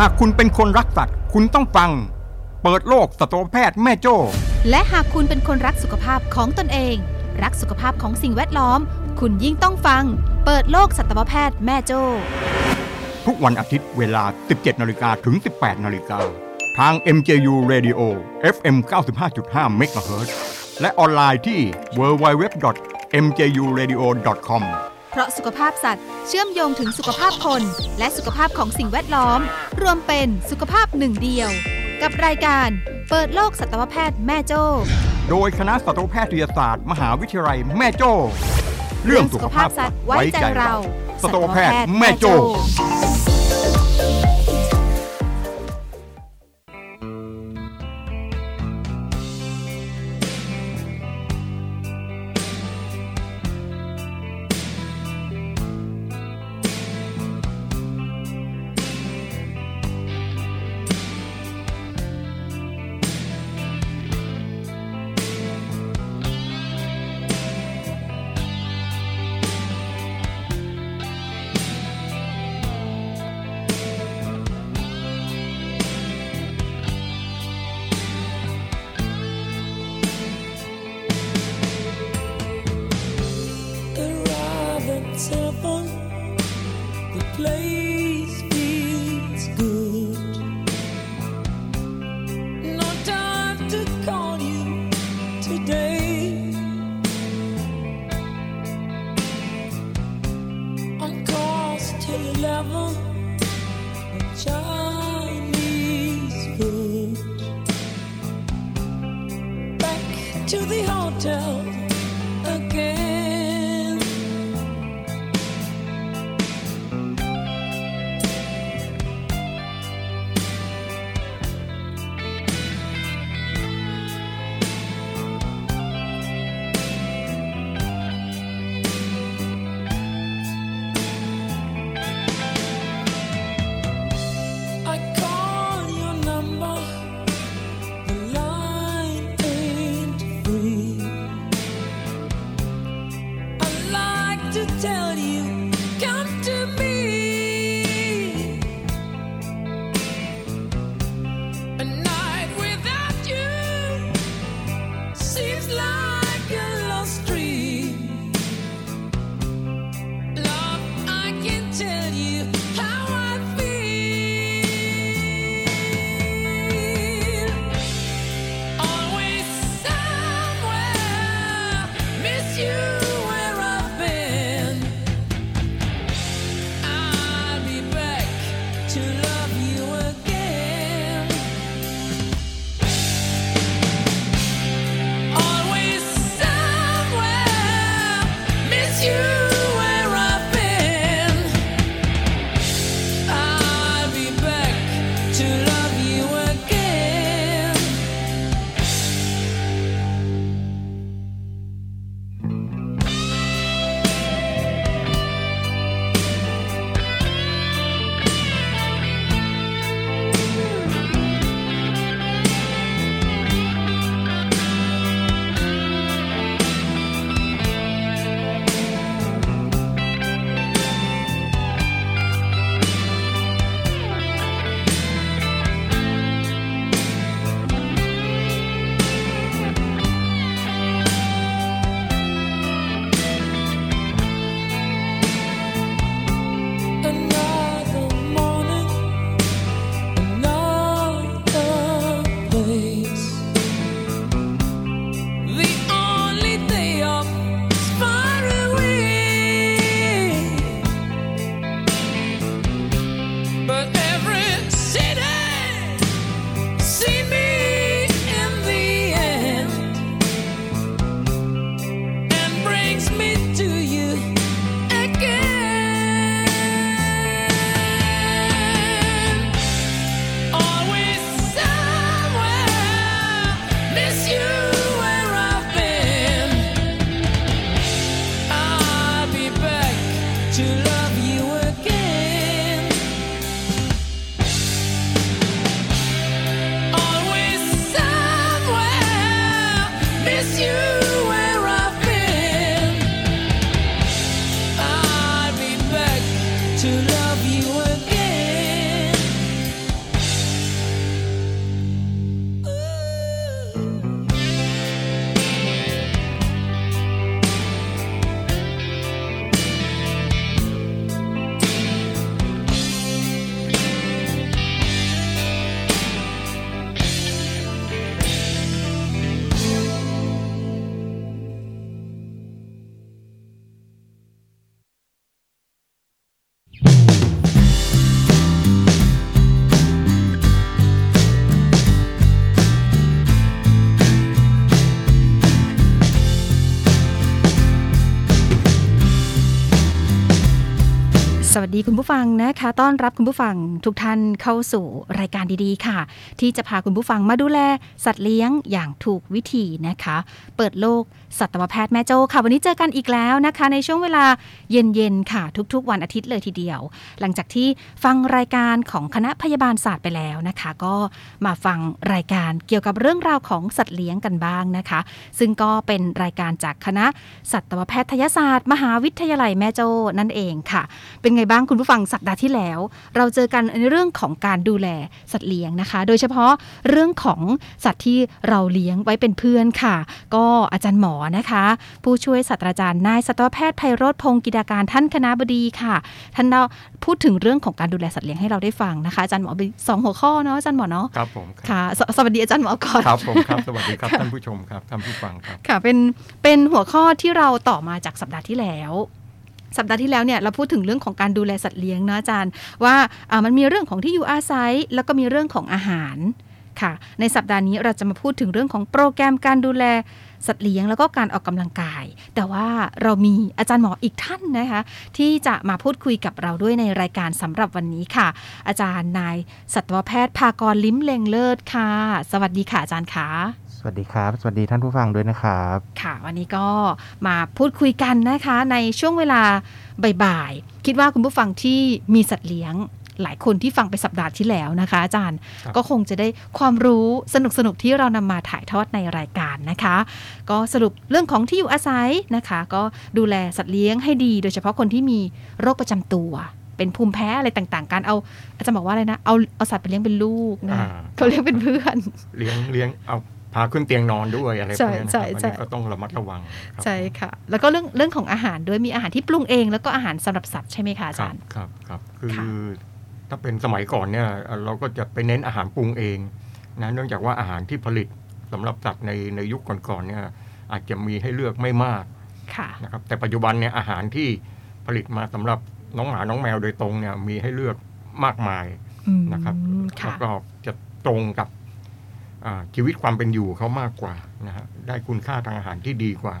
หากคุณเป็นคนรักสัตว์ คุณต้องฟัง เปิดโลกสัตวแพทย์แม่โจ้ และหากคุณเป็นคนรักสุขภาพของตนเอง รักสุขภาพของสิ่งแวดล้อม คุณยิ่งต้องฟัง เปิดโลกสัตวแพทย์แม่โจ้ ทุกวันอาทิตย์เวลา 17นาฬิกาถึง 18นาฬิกาทาง MJU Radio FM 95.5 MHz และออนไลน์ที่ www.mjuradio.com เพราะสุขภาพสัตว์เชื่อมโยงถึงสุขภาพคน และสุขภาพของสิ่งแวดล้อม รวมเป็นสุขภาพหนึ่งเดียว กับรายการเปิดโลกสัตวแพทย์แม่โจ้โดยคณะสัตวแพทยศาสตร์ มหาวิทยาลัยแม่โจ้ เรื่องสุขภาพสัตว์ไว้ใจเรา สัตวแพทย์แม่โจ้ Chinese. Back to the hotel วัสดีคุณผู้ฟังนะคะ ต้อนรับคุณผู้ฟังทุกท่านเข้าสู่รายการดีๆ ค่ะ ที่จะพาคุณผู้ฟังมาดูแลสัตว์เลี้ยงอย่างถูกวิธีนะคะ เปิดโลกสัตวแพทย์แม่โจ้ค่ะ วันนี้เจอกันอีกแล้วนะคะ ในช่วงเวลาเย็นๆค่ะ ทุกๆ วันอาทิตย์เลยทีเดียว หลังจากที่ฟังรายการของคณะพยาบาลศาสตร์ไปแล้วนะคะ ก็มาฟังรายการเกี่ยวกับเรื่องราวของสัตว์เลี้ยงกันบ้างนะคะ ซึ่งก็เป็นรายการจากคณะสัตวแพทยศาสตร์ มหาวิทยาลัยแม่โจ้นั่นเองค่ะ เป็นไงบ้างคุณผู้ฟังสัปดาห์ที่แล้ว เราเจอกันในเรื่องของการดูแลสัตว์เลี้ยงนะคะ โดยเฉพาะเรื่องของสัตว์ที่เราเลี้ยงไว้เป็นเพื่อนค่ะ ก็อาจารย์หมอนะคะ ผู้ช่วยศาสตราจารย์นายสัตวแพทย์ไพโรธพงศ์กิจการท่านคณะบดีค่ะ ท่านเราพูดถึงเรื่องของการดูแลสัตว์เลี้ยงให้เราได้ฟังนะคะอาจารย์หมอเป็นสองหัวข้อเนาะอาจารย์หมอเนาะครับผมครับค่ะสสวัสดีอาจารย์หมอก่อนครับผมครับสวัสดีครับท่านผู้ชมครับท่านผู้ฟังครับค่ะเป็นเป็นหัวข้อที่เราต่อมาจากสัปดาห์ที่แล้ว สัปดาห์ที่แล้วเนี่ยเราพูดถึงเรื่องของการดูแลสัตว์เลี้ยงนะอาจารย์ ว่ามันมีเรื่องของที่อยู่อาศัย แล้วก็มีเรื่องของอาหารค่ะ ในสัปดาห์นี้เราจะมาพูดถึงเรื่องของโปรแกรมการดูแลสัตว์เลี้ยงแล้วก็การออกกำลังกาย แต่ว่าเรามีอาจารย์หมออีกท่านนะคะ ที่จะมาพูดคุยกับเราด้วยในรายการสำหรับวันนี้ค่ะ อาจารย์นายสัตวแพทย์ภากรลิ้มเลงเลิศค่ะ สวัสดีค่ะอาจารย์คะ สวัสดีครับ สวัสดีท่านผู้ฟังด้วยนะครับ ค่ะ วันนี้ก็มาพูดคุยกันนะคะ ในช่วงเวลาบ่ายๆ คิดว่าคุณผู้ฟังที่มีสัตว์เลี้ยง หลายคนที่ฟังไปสัปดาห์ที่แล้วนะคะ อาจารย์ครับก็คงจะได้ความรู้สนุกๆที่เรานำมาถ่ายทอดในรายการนะคะ ก็สรุปเรื่องของที่อยู่อาศัยนะคะ ก็ดูแลสัตว์เลี้ยงให้ดี โดยเฉพาะคนที่มีโรคประจำตัวเป็นภูมิแพ้อะไรต่างๆ การเอาอาจารย์บอกว่าอะไรนะ เอาเอาสัตว์ไปเลี้ยงเป็นลูกนะอ่าเขาเลี้ยงเป็นเพื่อน เลี้ยงเลี้ยงเอา พาขึ้นเตียงนอนด้วยอะไรพวกนี้นะใช่ครับอันใช่นี้ก็ต้องระมัดระวังครับใช่ค่ะ แล้วก็เรื่องเรื่องของอาหารด้วยมีอาหารที่ปรุงเอง แล้วก็อาหารสำหรับสัตว์ใช่ไหมคะอาครัจาบรย์ครับครับคือค่ะถ้าเป็นสมัยก่อนเนี่ยเราก็จะไปเน้นอาหารปรุงเองนะเนื่องจากว่าอาหารที่ผลิตสำหรับสัตว์ในในยุคก่อนๆเนี่ยอาจจะมีให้เลือกไม่มากค่ะนะครับแต่ปัจจุบันเนี่ยอาหารที่ผลิตมาสำหรับน้องหมาน้องแมวโดยตรงเนี่ยมีให้เลือกมากมายอืมนะครับค่ะแล้วก็จะตรงกับอ่า ชีวิตความเป็นอยู่เขามากกว่านะฮะได้คุณค่าทางอาหารที่ดีกว่า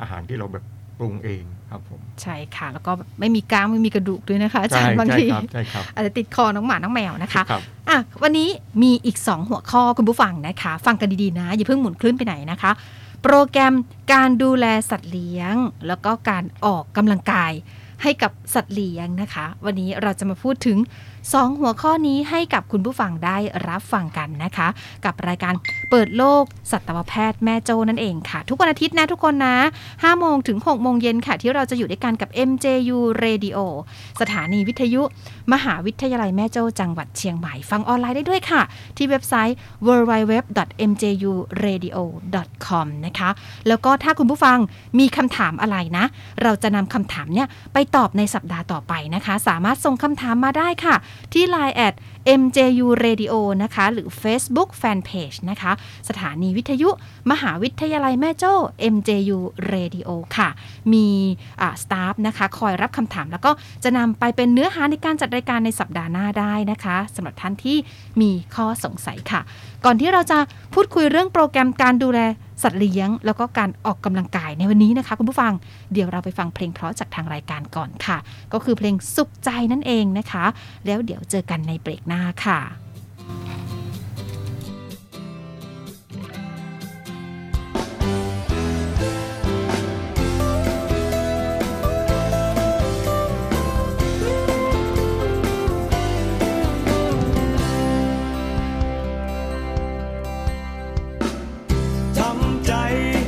อาหารที่เราแบบปรุงเองครับผมใช่ค่ะ แล้วก็ไม่มีกล้างไม่มีกระดูกด้วยนะคะอาจารย์ใช่บางใช่ทีครับใช่ครับอาจจะติดคอน้องหมาน้องแมวนะคะครับอะวันนี้มีอีก 2 หัวข้อคุณผู้ฟังนะคะ ฟังกันดีๆนะ อย่าเพิ่งหมุนคลื่นไปไหนนะคะ โปรแกรมการดูแลสัตว์เลี้ยง แล้วก็การออกกำลังกายให้กับสัตว์เลี้ยงนะคะ วันนี้เราจะมาพูดถึง 2 หัวข้อนี้ให้กับคุณผู้ฟังได้รับฟังกันนะคะ กับรายการเปิดโลกสัตวแพทย์แม่โจ้นั่นเองค่ะ ทุกวันอาทิตย์นะทุกคนนะ5โมงถึง6โมงเย็นค่ะ ที่เราจะอยู่ด้วยกันกับ MJU Radio สถานีวิทยุ มหาวิทยาลัยแม่โจ้จังหวัดเชียงใหม่ ฟังออนไลน์ได้ด้วยค่ะ ที่เว็บไซต์ www.mjuradio.com นะคะ แล้วก็ถ้าคุณผู้ฟังมีคำถามอะไรนะ เราจะนำคำถามเนี่ยไปตอบในสัปดาห์ต่อไปนะคะ สามารถส่งคำถามมาได้ค่ะที่ Line at MJU Radio นะคะ หรือ Facebook Fanpage นะคะ สถานีวิทยุ มหาวิทยาลัยแม่โจ้ MJU Radio ค่ะ มีสตาฟนะคะ คอยรับคำถามแล้วก็จะนำไปเป็นเนื้อหาในการจัดรายการในสัปดาห์หน้าได้นะคะสำหรับท่านที่มีข้อสงสัยค่ะ ก่อนที่เราจะพูดคุยเรื่องโปรแกรมการดูแลสัตว์เลี้ยง แล้วก็การออกกำลังกายในวันนี้นะคะ คุณผู้ฟังเดี๋ยวเราไปฟังเพลงเพราะจากทางรายการก่อนค่ะ ก็คือเพลงสุขใจนั่นเองนะคะ แล้วเดี๋ยวเจอกันในเบรกหน้า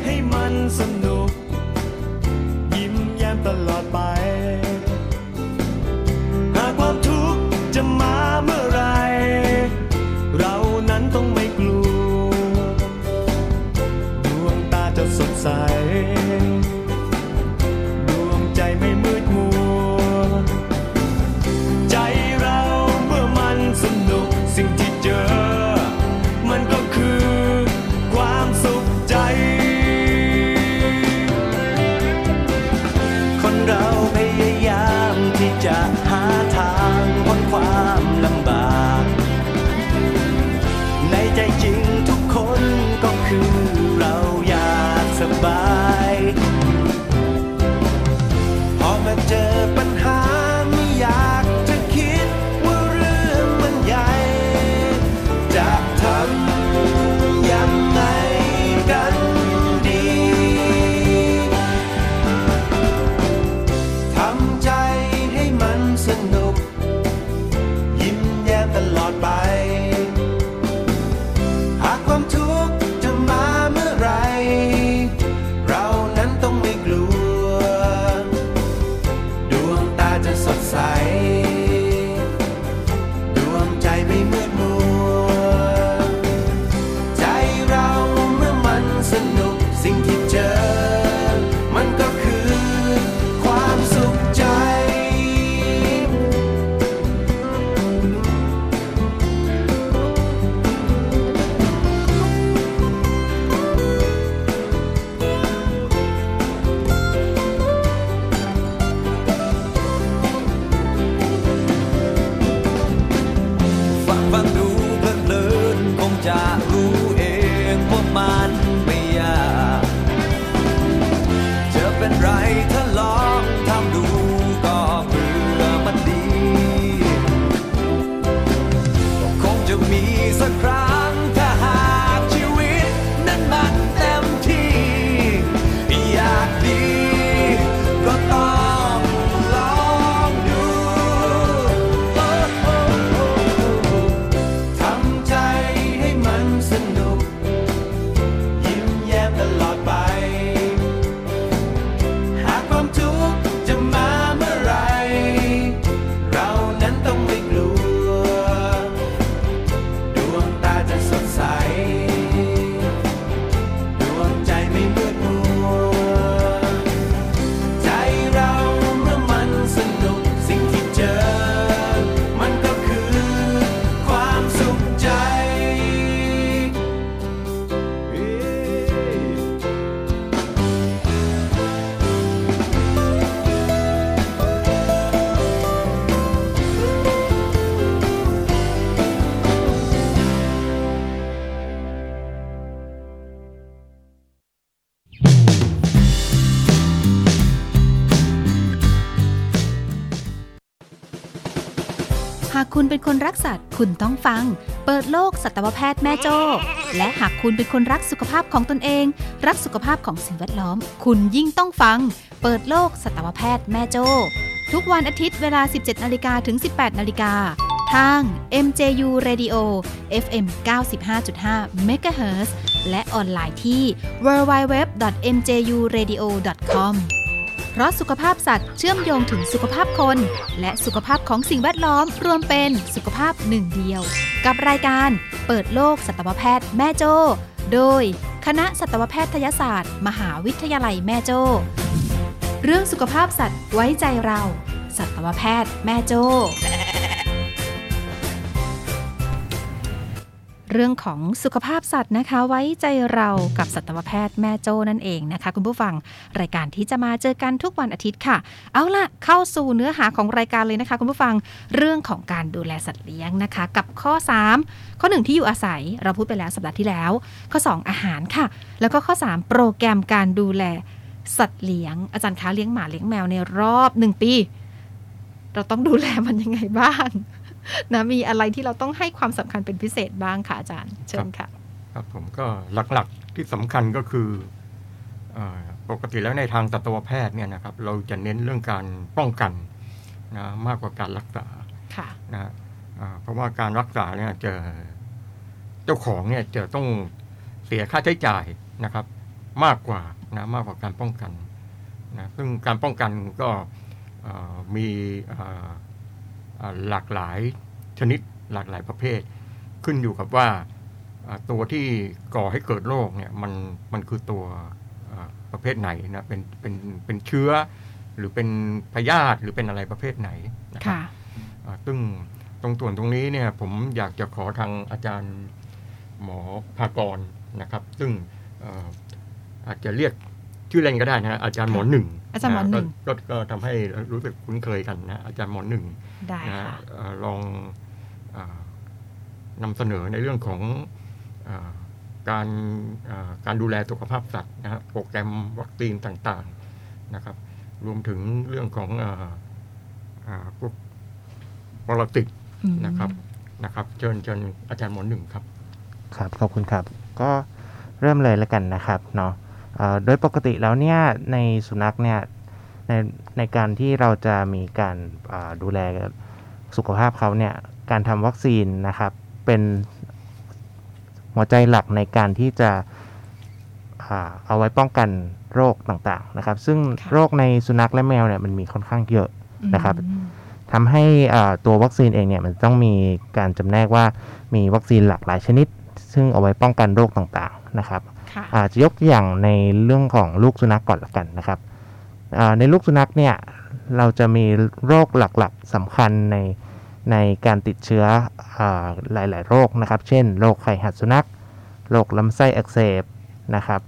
ห้มันสนุกยิ้มแย้มตลอดไป หากความทุ สัตว์ คุณต้องฟัง เปิดโลกสัตวแพทย์แม่โจ้และหากคุณเป็นคนรักสุขภาพของตนเอง รักสุขภาพของสิ่งแวดล้อม คุณยิ่งต้องฟัง เปิดโลกสัตวแพทย์แม่โจ้ทุกวันอาทิตย์เวลา 17นาฬิกาถึง 18นาฬิกาทาง MJU Radio FM 95.5 MHz และออนไลน์ที่ www.mjuradio.com เพราะสุขภาพสัตว์เชื่อมโยงถึงสุขภาพคน และสุขภาพของสิ่งแวดล้อมรวมเป็นสุขภาพหนึ่งเดียว กับรายการเปิดโลกสัตวแพทย์แม่โจ้โดย คณะสัตวแพทยศาสตร์ มหาวิทยาลัยแม่โจ้เรื่องสุขภาพสัตว์ไว้ใจเรา สัตวแพทย์แม่โจ้ เรื่องของสุขภาพสัตว์นะคะ ไว้ใจเรากับสัตวแพทย์แม่โจ้นั่นเองนะคะ คุณผู้ฟังรายการที่จะมาเจอกันทุกวันอาทิตย์ค่ะ เอาล่ะเข้าสู่เนื้อหาของรายการเลยนะคะ คุณผู้ฟังเรื่องของการดูแลสัตว์เลี้ยงนะคะ กับข้อ 3 ข้อ 1 ที่อยู่อาศัยเราพูดไปแล้วสัปดาห์ที่แล้ว ข้อ 2 อาหารค่ะ แล้วก็ข้อ 3 โปรแกรมการดูแลสัตว์เลี้ยง อาจารย์คะเลี้ยงหมาเลี้ยงแมวในรอบหนึ่งปี เราต้องดูแลมันยังไงบ้าง นะมีอะไรที่เราต้องให้ความสำคัญเป็นพิเศษบ้างค่ะอาจารย์ เชิญค่ะ ครับผมก็หลักๆที่สำคัญก็คือเออปกติแล้วในทางสัตวแพทย์เนี่ยนะครับเราจะเน้นเรื่องการป้องกันนะมากกว่าการรักษาค่ะนะฮะอ่าเพราะว่าการรักษาเนี่ยจะเจ้าของเนี่ยจะต้องเสียค่าใช้จ่ายนะครับ มากกว่านะมากกว่าการป้องกันนะซึ่งการป้องกันก็เอ่อมีเอ่อเอ่อ หลากหลายชนิดหลากหลายประเภท ขึ้นอยู่กับว่าอ่าตัวที่ก่อให้เกิดโรคเนี่ยมันมันคือตัวอ่าประเภทไหนนะเป็นเป็นเป็นเชื้อ หรือเป็นพยาธิหรือเป็นอะไรประเภทไหนนะครับค่ะอ่าซึ่งตรงส่วนตรงนี้เนี่ยผมอยากจะขอทางอาจารย์หมอภากรนะครับ ซึ่งเอ่ออาจจะเรียกชื่อเล่นก็ได้นะฮะอาจารย์หมอหนึ่ง อาจารย์หมอหนึ่งก็ก็ก็ทำให้รู้สึกคุ้นเคยกันนะอาจารย์หมอหนึ่งได้นะฮะค่ะเอ่อลองเออนำเสนอในเรื่องของเออการเอ่อการดูแลสุขภาพสัตว์นะฮะโปรแกรมวัคซีนต่างๆนะครับ รวมถึงเรื่องของเออเอ่อพวกปรสิตอืมนะครับนะครับเชิญเชิญอาจารย์หมอหนึ่งครับ ครับขอบคุณครับ ก็เริ่มเลยแล้วกันนะครับเนาะเอ่อ โดยปกติแล้วเนี่ยในสุนัขเนี่ยในในการที่เราจะมีการอ่าดูแลสุขภาพเขาเนี่ยการทำวัคซีนนะครับเป็นหัวใจหลักในการที่จะอ่าเอาไว้ป้องกันโรคต่างๆนะครับ ซึ่งค่ะโรคในสุนัขและแมวเนี่ยมันมีค่อนข้างเยอะนะครับอืมทำให้อ่าตัววัคซีนเองเนี่ยมันต้องมีการจำแนกว่ามีวัคซีนหลากหลายชนิด ซึ่งเอาไว้ป้องกันโรคต่างๆนะครับค่ะ อาจจะยกตัวอย่างในเรื่องของลูกสุนัขก่อนละกันนะครับในลูกสุนัขเนี่ยเราจะมีโรคหลักๆสำคัญในในการติดเชื้ออหลาย ๆ โรคนะครับ เช่น โรคไข้หัดสุนัข โรคลำไส้อักเสบนะครับ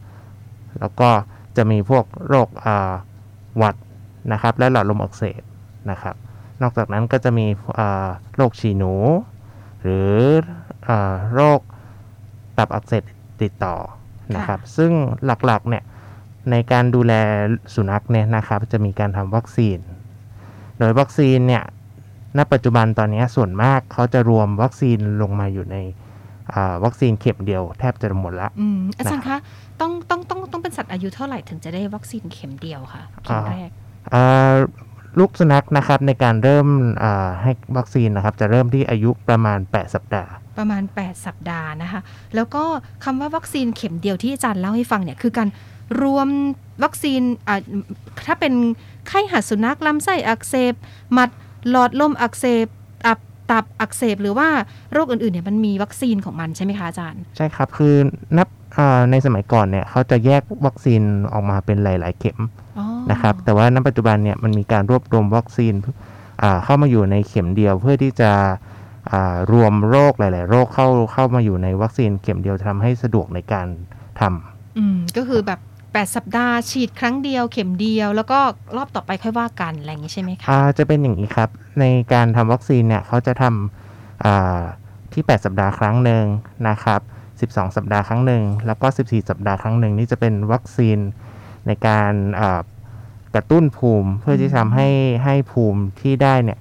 แล้วก็จะมีพวกโรคหวัดนะครับ และหลอดลมอักเสบนะครับ นอกจากนั้นก็จะมีโรคฉี่หนู หรืออโรคตับอักเสบติดต่อ นะครับ ซึ่งหลักๆเนี่ยในการดูแลสุนัขเนี่ยนะครับ จะมีการทำวัคซีน โดยวัคซีนเนี่ยณปัจจุบันตอนนี้ส่วนมากเขาจะรวมวัคซีนลงมาอยู่ในอ่าวัคซีนเข็มเดียวแทบจะหมดละอืมอาจารย์คะต้องต้องต้องต้องเป็นสัตว์อายุเท่าไหร่ถึงจะได้วัคซีนเข็มเดียวค่ะเข็มอ่าแรกอ่า ลูกสุนัขนะครับในการเริ่มอ่าให้วัคซีนนะครับ จะเริ่มที่อายุประมาณ 8 สัปดาห์ ประมาณ 8 สัปดาห์นะคะแล้วก็คำว่าวัคซีนเข็มเดียวที่อาจารย์เล่าให้ฟังเนี่ยคือการรวมวัคซีนอ่าถ้าเป็นไข้หัดสุนัขลำไส้อักเสบหมัดหลอดลมอักเสบตับตับอักเสบหรือว่าโรคอื่นๆเนี่ยมันมีวัคซีนของมันใช่ไหมคะอาจารย์ ใช่ครับคือนับอ่าในสมัยก่อนเนี่ยเขาจะแยกวัคซีนออกมาเป็นหลาย ๆ เข็มอ๋อ นะครับ แต่ว่าณปัจจุบันเนี่ยมันมีการรวบรวมวัคซีนอ่าเข้ามาอยู่ในเข็มเดียวเพื่อที่จะอ่ารวมโรคหลาย ๆ โรคเข้าเข้ามาอยู่ในวัคซีนเข็มเดียวทำให้สะดวกในการทำอืมก็คือแบบ 8 สัปดาห์ฉีดครั้งเดียวเข็มเดียว แล้วก็รอบต่อไปค่อยว่ากันอะไรอย่างนี้ใช่ไหมคะอ่าจะเป็นอย่างนี้ครับ ในการทำวัคซีนเนี่ยเขาจะทำอ่าที่ 8 สัปดาห์ครั้งหนึ่งนะครับ 12 สัปดาห์ครั้งหนึ่งแล้วก็ 14 สัปดาห์ครั้งหนึ่งนี่จะเป็นวัคซีนในการอ่า กระตุ้นภูมิเพื่อที่ทำให้ให้ภูมิที่ได้เนี่ย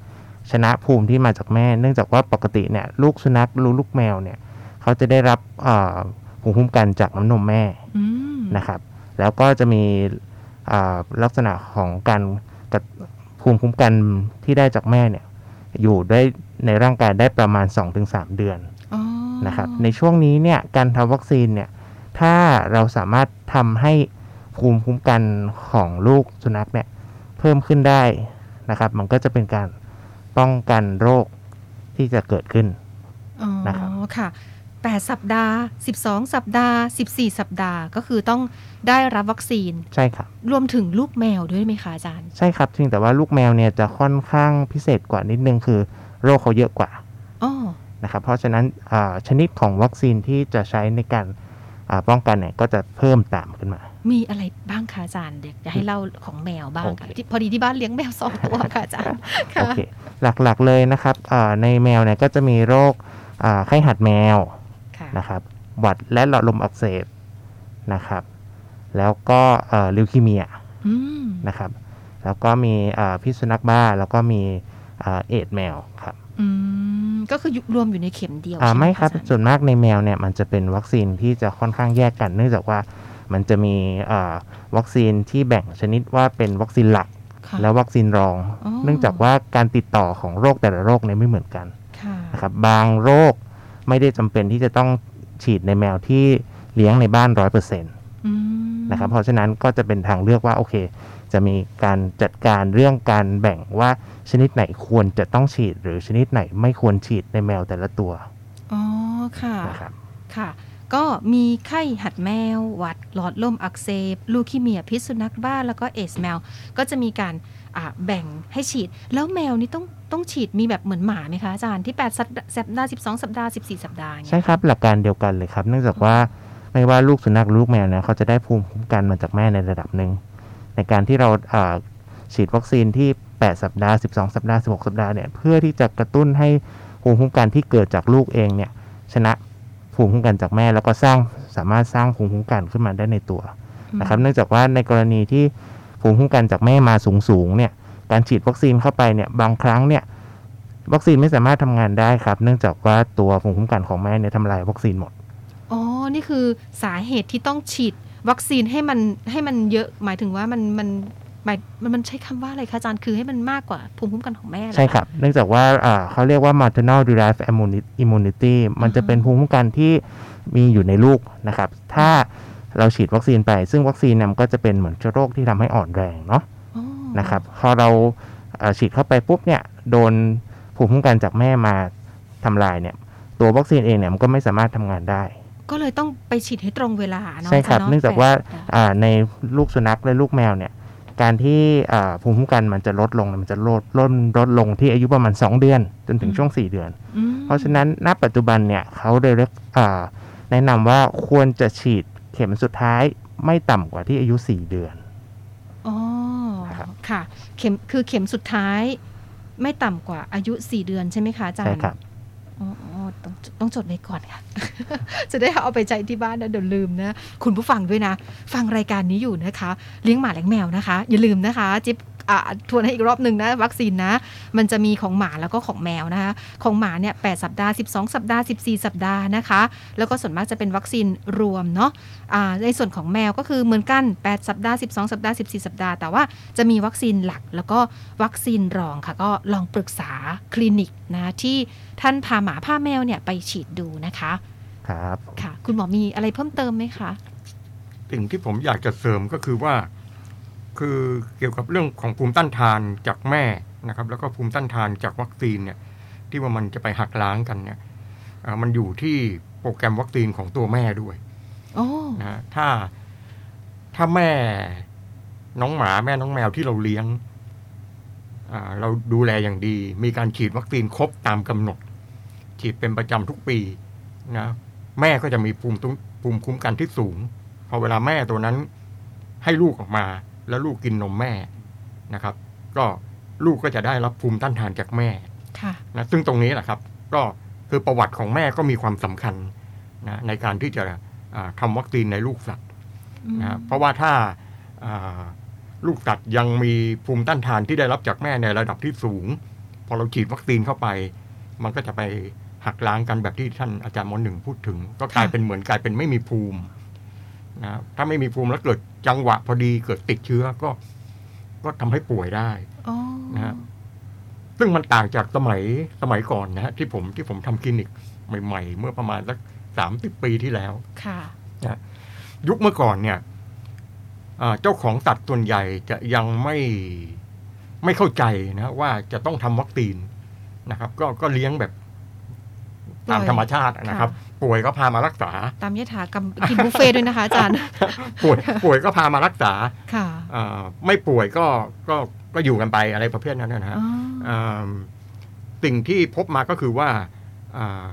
ชนะภูมิที่มาจากแม่ เนื่องจากว่าปกติเนี่ยลูกสุนัขหรือลูกแมวเนี่ยเขาจะได้รับเอ่อภูมิคุ้มกันจากน้ำนมแม่อืมนะครับ แล้วก็จะมีอ่าลักษณะของการกระภูมิคุ้มกันที่ได้จากแม่เนี่ยอยู่ได้ในร่างกายได้ประมาณ 2-3 เดือนอ๋อนะครับในช่วงนี้เนี่ยการทำวัคซีนเนี่ยถ้าเราสามารถทำให้ ภูมิคุ้มกันของลูกสุนัขเนี่ยเพิ่มขึ้นได้นะครับ มันก็จะเป็นการป้องกันโรคที่จะเกิดขึ้นอ๋อนะครับค่ะ 8 สัปดาห์ 12 สัปดาห์ 14 สัปดาห์ก็คือต้องได้รับวัคซีน ใช่ครับ รวมถึงลูกแมวด้วยไหมคะอาจารย์ ใช่ครับเพียงแต่ว่าลูกแมวเนี่ยจะค่อนข้างพิเศษกว่านิดนึงคือโรคเขาเยอะกว่าอ๋อนะครับ เพราะฉะนั้นอ่าชนิดของวัคซีนที่จะใช้ในการอ่าป้องกันเนี่ยก็จะเพิ่มตามขึ้นมา มีอะไรบ้างคะอาจารย์เดี๋ยวจะให้เล่าของแมวบ้างค่ะโอเคที่พอดีที่บ้านเลี้ยงแมวสองตัวค่ะอาจารย์ค่ะโอเคหลักๆเลยนะครับอ่าในแมวเนี่ยก็จะมีโรคอ่าไข้หัดแมวค่ะนะครับหวัดและหลอดลมอักเสบนะครับ แล้วก็เอ่อลิวคีเมียอืมนะครับ แล้วก็มีอ่าพิษสุนัขบ้าแล้วก็มีอ่าเอดส์แมวครับอืมก็คืออยู่รวมอยู่ในเข็มเดียวอ่าใช่หไม่ครับอาจาย์ส่วนมากในแมวเนี่ยมันจะเป็นวัคซีนที่จะค่อนข้างแยกกัน เนื่องจากว่า มันจะมีอ่าวัคซีนที่แบ่งชนิดว่าเป็นวัคซีนหลักค่ะและวัคซีนรองอ๋อเนื่องจากว่าการติดต่อของโรคแต่ละโรคเนี่ยไม่เหมือนกันค่ะนะครับบางโรคไม่ได้จำเป็นที่จะต้องฉีดในแมวที่เลี้ยงในบ้านร้อยเปอร์เซ็นต์อืมนะครับเพราะฉะนั้นก็จะเป็นทางเลือกว่าโอเค จะมีการจัดการเรื่องการแบ่งว่าชนิดไหนควรจะต้องฉีด หรือชนิดไหนไม่ควรฉีดในแมวแต่ละตัว อ๋อ ค่ะนะครับค่ะ ก็มีไข้หัดแมว หวัดหลอดลมอักเสบ ลูคีเมียพิษสุนัขบ้าแล้วก็เอสแมว ก็จะมีการแบ่งให้ฉีด แล้วแมวนี่ต้องต้องฉีดมีแบบเหมือนหมาไหมคะอาจารย์ที่8สัปดาห์สัปดาห์ 12 สัปดาห์ 14 สัปดาห์ใช่ครับ หลักการเดียวกันเลยครับ เนื่องจากว่าไม่ว่าลูกสุนัขลูกแมวเนี่ยเขาจะได้ภูมิคุ้มกันมาจากแม่ในระดับหนึ่งในการที่เราอ่าฉีดวัคซีนที่ 8 สัปดาห์ 12 สัปดาห์ 16 สัปดาห์เนี่ยเพื่อที่จะกระตุ้นให้ภูมิคุ้มกันที่เกิดจากลูกเองเนี่ยชนะ ภูมิคุ้มกันจากแม่แล้วก็สร้างสามารถสร้างภูมิคุ้มกันขึ้นมาได้ในตัวนะครับ เนื่องจากว่าในกรณีที่ภูมิคุ้มกันจากแม่มาสูงๆเนี่ยการฉีดวัคซีนเข้าไปเนี่ยบางครั้งเนี่ยวัคซีนไม่สามารถทำงานได้ครับ เนื่องจากว่าตัวภูมิคุ้มกันของแม่เนี่ยทำลายวัคซีนหมดอ๋อนี่คือสาเหตุที่ต้องฉีดวัคซีนให้มันให้มันเยอะหมายถึงว่ามันมัน หมายมันมันใช้คำว่าอะไรคะอาจารย์คือให้มันมากกว่าภูมิคุ้มกันของแม่เหอใช่ครับเนื่องจากว่าอ่าเขาเรียกว่า maternal derived immuni- immunity มันจะเป็นภูมิคุ้มกันที่มีอยู่ในลูกนะครับ ถ้าเราฉีดวัคซีนไป ซึ่งวัคซีนเนี่ยมันก็จะเป็นเหมือนเชื้อโรคที่ทำให้อ่อนแรงเนาะอ๋อนะครับพอเราเอ่อฉีดเข้าไปปุ๊บเนี่ยโดนภูมิคุ้มกันจากแม่มาทำลายเนี่ยตัววัคซีนเองเนี่ยมันก็ไม่สามารถทำงานได้ ก็เลยต้องไปฉีดให้ตรงเวลาเนาะใช่ครับจย์เนื่องจากว่าแปดสัปดห์อ่าในลูกสุนัขและลูกแมวเนี่ย การที่อ่าภูมิคุ้มกันมันจะลดลงเนี่ยมันจะลดลดลดลงที่อายุประมาณ 2 เดือน จนถึงช่วง 4 เดือนอืมเพราะฉะนั้นณปัจจุบันเนี่ยเขาเลยเรียกอ่าแนะนำว่าควรจะฉีดเข็มสุดท้ายไม่ต่ำกว่าที่อายุ 4 เดือนอ๋อครับค่ะเข็มคือเข็มสุดท้ายไม่ต่ำกว่าอายุ 4 เดือนใช่ไหมคะอาจารย์ใช่ครับ อ๋ออ๋อต้องต้องจดไว้ก่อนค่ะ จะได้เอาไปใช้ที่บ้านนะเดี๋ยวลืมนะ คุณผู้ฟังด้วยนะ ฟังรายการนี้อยู่นะคะ เลี้ยงหมาเลี้ยงแมวนะคะ อย่าลืมนะคะ จิ๊บ ทวนให้อีกรอบหนึ่งนะวัคซีนนะ มันจะมีของหมาแล้วก็ของแมวนะคะ ของหมาเนี่ย8สัปดาห์ 12 สัปดาห์ 14 สัปดาห์นะคะ แล้วก็ส่วนมากจะเป็นวัคซีนรวมเนาะอ่าในส่วนของแมวก็คือเหมือนกัน 8 สัปดาห์ 12 สัปดาห์ 14 สัปดาห์ แต่ว่าจะมีวัคซีนหลักแล้วก็วัคซีนรองค่ะ ก็ลองปรึกษาคลินิกนะที่ท่านพาหมาพาแมวเนี่ยไปฉีดดูนะคะ ครับ ค่ะ คุณหมอมีอะไรเพิ่มเติมไหมคะสิ่งที่ผมอยากจะเสริมก็คือว่า คือเกี่ยวกับเรื่องของภูมิต้านทานจากแม่นะครับ แล้วก็ภูมิต้านทานจากวัคซีนเนี่ยที่ว่ามันจะไปหักล้างกันเนี่ยอ่ามันอยู่ที่โปรแกรมวัคซีนของตัวแม่ด้วยโอ้นะฮะถ้าถ้าแม่น้องหมาแม่น้องแมวที่เราเลี้ยงอ่าเราดูแลอย่างดี มีการฉีดวัคซีนครบตามกำหนด ฉีดเป็นประจำทุกปีนะแม่ก็จะมีภูมิตุ้มภูมิคุ้มกันที่สูง พอเวลาแม่ตัวนั้นให้ลูกออกมา แล้วลูกกินนมแม่นะครับ ก็ลูกก็จะได้รับภูมิต้านทานจากแม่ค่ะนะซึ่งตรงนี้แหละครับ ก็คือประวัติของแม่ก็มีความสำคัญนะในการที่จะอ่าทำวัคซีนในลูกสัตว์นะเพราะว่าถ้าอ่าลูกสัตว์ยังมีภูมิต้านทานที่ได้รับจากแม่ในระดับที่สูง พอเราฉีดวัคซีนเข้าไป มันก็จะไปหักล้างกันแบบที่ท่านอาจารย์หมอหนึ่งพูดถึง ก็กลายเป็นเหมือนกลายเป็นไม่มีภูมิ นะถ้าไม่มีภูมิแล้วเกิดจังหวะพอดีเกิดติดเชื้อก็ ก็ทำให้ป่วยได้อ๋อนะฮะซึ่งมันต่างจากสมัยสมัยก่อนนะฮะที่ผมที่ผมทำคลินิกใหม่ ๆ เมื่อประมาณสักสามสิบปีที่แล้ว ค่ะยุคเมื่อก่อนเนี่ยอ่าเจ้าของสัตว์ส่วนใหญ่จะยังไม่ไม่เข้าใจนะว่าจะต้องทำวัคซีนนะครับ ก็ก็เลี้ยงแบบตามปล่อยธรรมชาตินะครับ ป่วยก็พามารักษา ตามยถากรรมกินบุฟเฟ่ต์ด้วยนะคะอาจารย์ ป่วยป่วยก็พามารักษาค่ะอ่าไม่ป่วยก็ก็ก็อยู่กันไปอะไรประเภทนั้นนะฮะอ๋ออ่าสิ่งที่พบมาก็คือว่าอ่า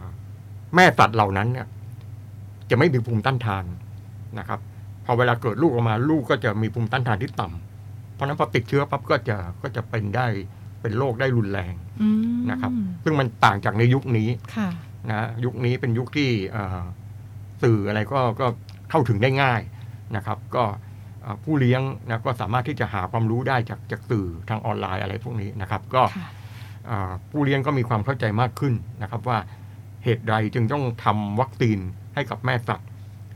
แม่สัตว์เหล่านั้นเนี่ย จะไม่มีภูมิต้านทานนะครับ พอเวลาเกิดลูกออกมาลูกก็จะมีภูมิต้านทานที่ต่ำเพราะฉะนั้นพอติดเชื้อปั๊บก็จะก็จะเป็นได้เป็นโรคได้รุนแรงอืมนะครับ ซึ่งมันต่างจากในยุคนี้ค่ะ นะยุคนี้เป็นยุคที่เอ่อสื่ออะไรก็ก็เข้าถึงได้ง่ายนะครับ ก็เอ่อผู้เลี้ยงนะก็สามารถที่จะหาความรู้ได้จากจากสื่อทางออนไลน์อะไรพวกนี้นะครับ ก็ค่ะเอ่อผู้เลี้ยงก็มีความเข้าใจมากขึ้นนะครับว่าเหตุใดจึงต้องทำวัคซีนให้กับแม่สัตว์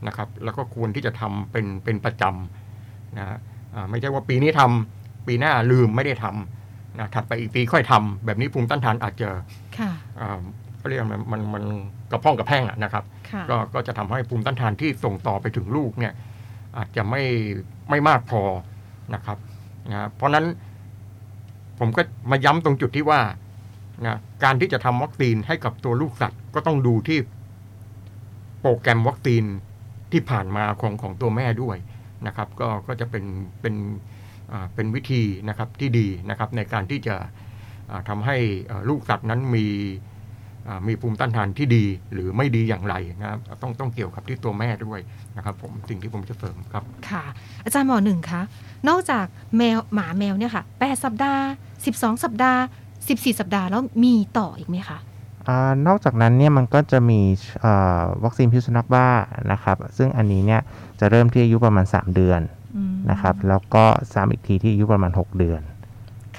นะครับ แล้วก็ควรที่จะทำเป็นเป็นประจำนะฮะอ่าไม่ใช่ว่าปีนี้ทำปีหน้าลืมไม่ได้ทำนะถัดไปอีกปีค่อยทำแบบนี้ภูมิต้านทานอาจจะค่ะอ่า เขาเรียกมันมันมันกระพ้องกระแพ่งอะนะครับค่ะก็ก็จะทำให้ภูมิต้านทานที่ส่งต่อไปถึงลูกเนี่ยอาจจะไม่ไม่มากพอนะครับนะเพราะฉะนั้นผมก็มาย้ำตรงจุดที่ว่านะการที่จะทำวัคซีนให้กับตัวลูกสัตว์ก็ต้องดูที่โปรแกรมวัคซีนที่ผ่านมาของของตัวแม่ด้วยนะครับ ก็ก็จะเป็นเป็นอ่าเป็นวิธีนะครับที่ดีนะครับในการที่จะอ่าทำให้อ่าลูกสัตว์นั้นมีอ่า มีภูมิต้านทานที่ดีหรือไม่ดีอย่างไรนะครับต้องต้องเกี่ยวกับที่ตัวแม่ด้วยนะครับผมสิ่งที่ผมจะเสริมครับค่ะ อาจารย์หมอหนึ่งคะนอกจากแมวหมาแมวเนี่ยค่ะแปดสัปดาห์สิบสองสัปดาห์สิบสี่สัปดาห์แล้วมีต่ออีกไหมคะอานอกจากนั้นเนี่ยมันก็จะมีอ่าวัคซีนพิษสุนัขบ้านะครับซึ่งอันนี้เนี่ยจะเริ่มที่อายุประมาณ 3 เดือนอืมนะครับแล้วก็ซ้ำอีกทีที่อายุประมาณ 6 เดือน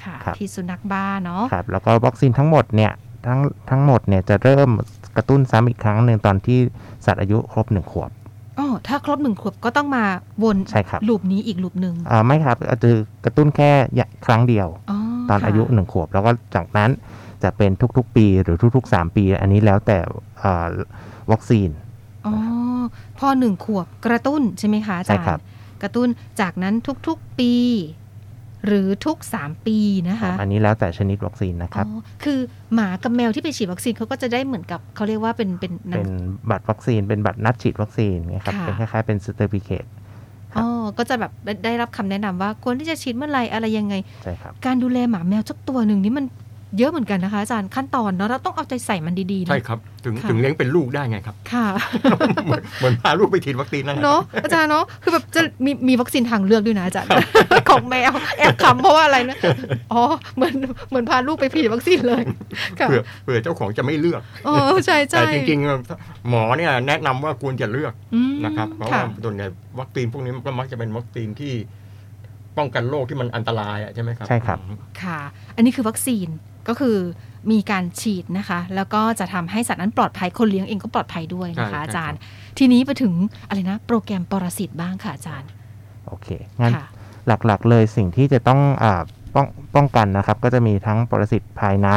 ค่ะครับพิษสุนัขบ้าเนาะครับแล้วก็วัคซีนทั้งหมดเนี่ย ทั้งทั้งหมดเนี่ยจะเริ่มกระตุ้นซ้ำอีกครั้งหนึ่งตอนที่สัตว์อายุครบ1ขวบอ๋อถ้าครบหนึ่งขวบก็ต้องมาวนใช่ครับลูปนี้อีกลูปหนึ่งอ่าไม่ครับอาจจะกระตุ้นแค่ครั้งเดียวอ๋อตอนค่ะอายุ1ขวบ แล้วก็จากนั้นจะเป็นทุกๆปีหรือทุกๆ 3 ปี อันนี้แล้วแต่อ่าวัคซีนอ๋อพอหนึ่งขวบกระตุ้นใช่ไหมคะอาจารใช่ย์ครับกระตุ้นจากนั้นทุกๆปี หรือทุกสามปีนะคะ อันนี้แล้วแต่ชนิดวัคซีนนะครับอ๋อคือหมากับแมวที่ไปฉีดวัคซีนเขาก็จะได้เหมือนกับเขาเรียกว่าเป็นเป็นหนัเป็งนบัตรวัคซีนเป็นบัตรนัดฉีดวัคซีนเนี่ยครับค่ะเป็นคล้ายๆเป็นสเตอร์ฟิเคตครับอ๋อก็จะแบบได้ได้รับคำแนะนำว่าควรที่จะฉีดเมื่อไหร่อะไรยังไงใช่ครับการดูแลหมาแมวสักตัวหนึ่งนี่มัน เยอะเหมือนกันนะคะอาจารย์ขั้นตอนเนาะเราต้องเอาใจใส่มันดีๆนะใช่ครับ ถึงค่ะถึงเลี้ยงเป็นลูกได้ไงครับ ค่ะ เหมือนเหมือนพาลูกไปฉีดวัคซีนนั่นแหละเนาะอาจารย์เนาะคือแบบจะมีมีวัคซีนทางเลือกด้วยนะอาจารย์ของแมวแอบขำเพราะว่าอะไรนะอ๋อเหมือนเหมือนพาลูกไปฉีดวัคซีนเลยค่ะเผื่อเผื่อเจ้าของจะไม่เลือกอ๋อใช่ใช่แต่จริงๆ หมอเนี่ยแนะนำว่าควรจะเลือกอืมนะครับเพราะค่ะว่าส่วนใหญ่วัคซีนพวกนี้มันก็มักจะเป็นวัคซีนที่ป้องกันโรคที่มันอันตรายอะใช่ไหมครับใช่ครับค่ะ อันนี้คือวัคซีน ก็คือมีการฉีดนะคะ แล้วก็จะทำให้สัตว์นั้นปลอดภัยคนเลี้ยงเองก็ปลอดภัยด้วยนะคะอาจารย์ ทีนี้ไปถึงอะไรนะ โปรแกรมปรสิตบ้างค่ะอาจารย์ โอเคงั้นค่ะหลักๆเลยสิ่งที่จะต้องอาป้องป้องกันนะครับ ก็จะมีทั้งปรสิตภายใน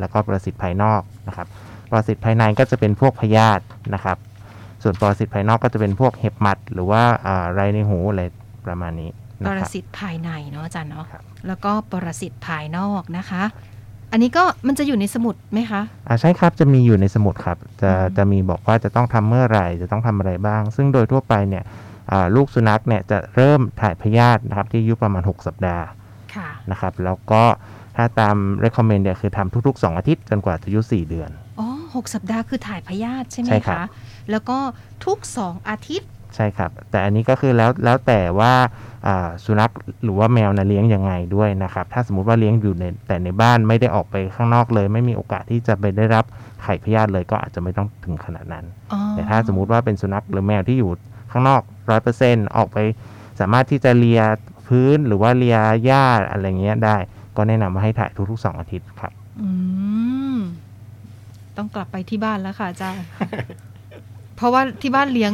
แล้วก็ปรสิตภายนอกนะครับปรสิตภายในก็จะเป็นพวกพยาธินะครับ ส่วนปรสิตภายนอกก็จะเป็นพวกเห็บหมัด หรือว่าอ่าไรในหูอะไรประมาณนี้ปนะรครับสิตภายในเนาะอาจารย์เนาะครับแล้วก็ปรสิตภายนอกนะคะ อันนี้ก็มันจะอยู่ในสมุดไหมคะอ่าใช่ครับจะมีอยู่ในสมุดครับ จะอืมจะมีบอกว่าจะต้องทำเมื่อไหร่จะต้องทำอะไรบ้าง ซึ่งโดยทั่วไปเนี่ยอ่าลูกสุนัขเนี่ยจะเริ่มถ่ายพยาธินะครับที่อายุประมาณ 6 สัปดาห์ค่ะนะครับ แล้วก็ถ้าตาม recommend เนี่ยคือทำทุก ๆ 2 อาทิตย์จนกว่าจะอายุ 4 เดือน อ๋อหกสัปดาห์คือถ่ายพยาธิใช่ไหมใช่ครัคะบแล้วก็ทุกสองอาทิตย์ ใช่ครับ แต่อันนี้ก็คือแล้วแล้วแต่ว่าอ่าสุนัขหรือว่าแมวนะเลี้ยงยังไงด้วยนะครับ ถ้าสมมุติว่าเลี้ยงอยู่ในแต่ในบ้านไม่ได้ออกไปข้างนอกเลย ไม่มีโอกาสที่จะไปได้รับไข่พยาธิเลยก็อาจจะไม่ต้องถึงขนาดนั้นอ๋อแต่ถ้าสมมุติว่าเป็นสุนัขหรือแมวที่อยู่ข้างนอกร้อยเปอร์เซ็นออกไป สามารถที่จะเลียพื้นหรือว่าเลียหญ้าอะไรเงี้ยได้ ก็แนะนำว่าให้ถ่ายทุกๆ2อาทิตย์ครับออืมต้องกลับไปที่บ้านแล้วค่ะอาจารย์ เพราะว่าที่บ้านเลี้ยง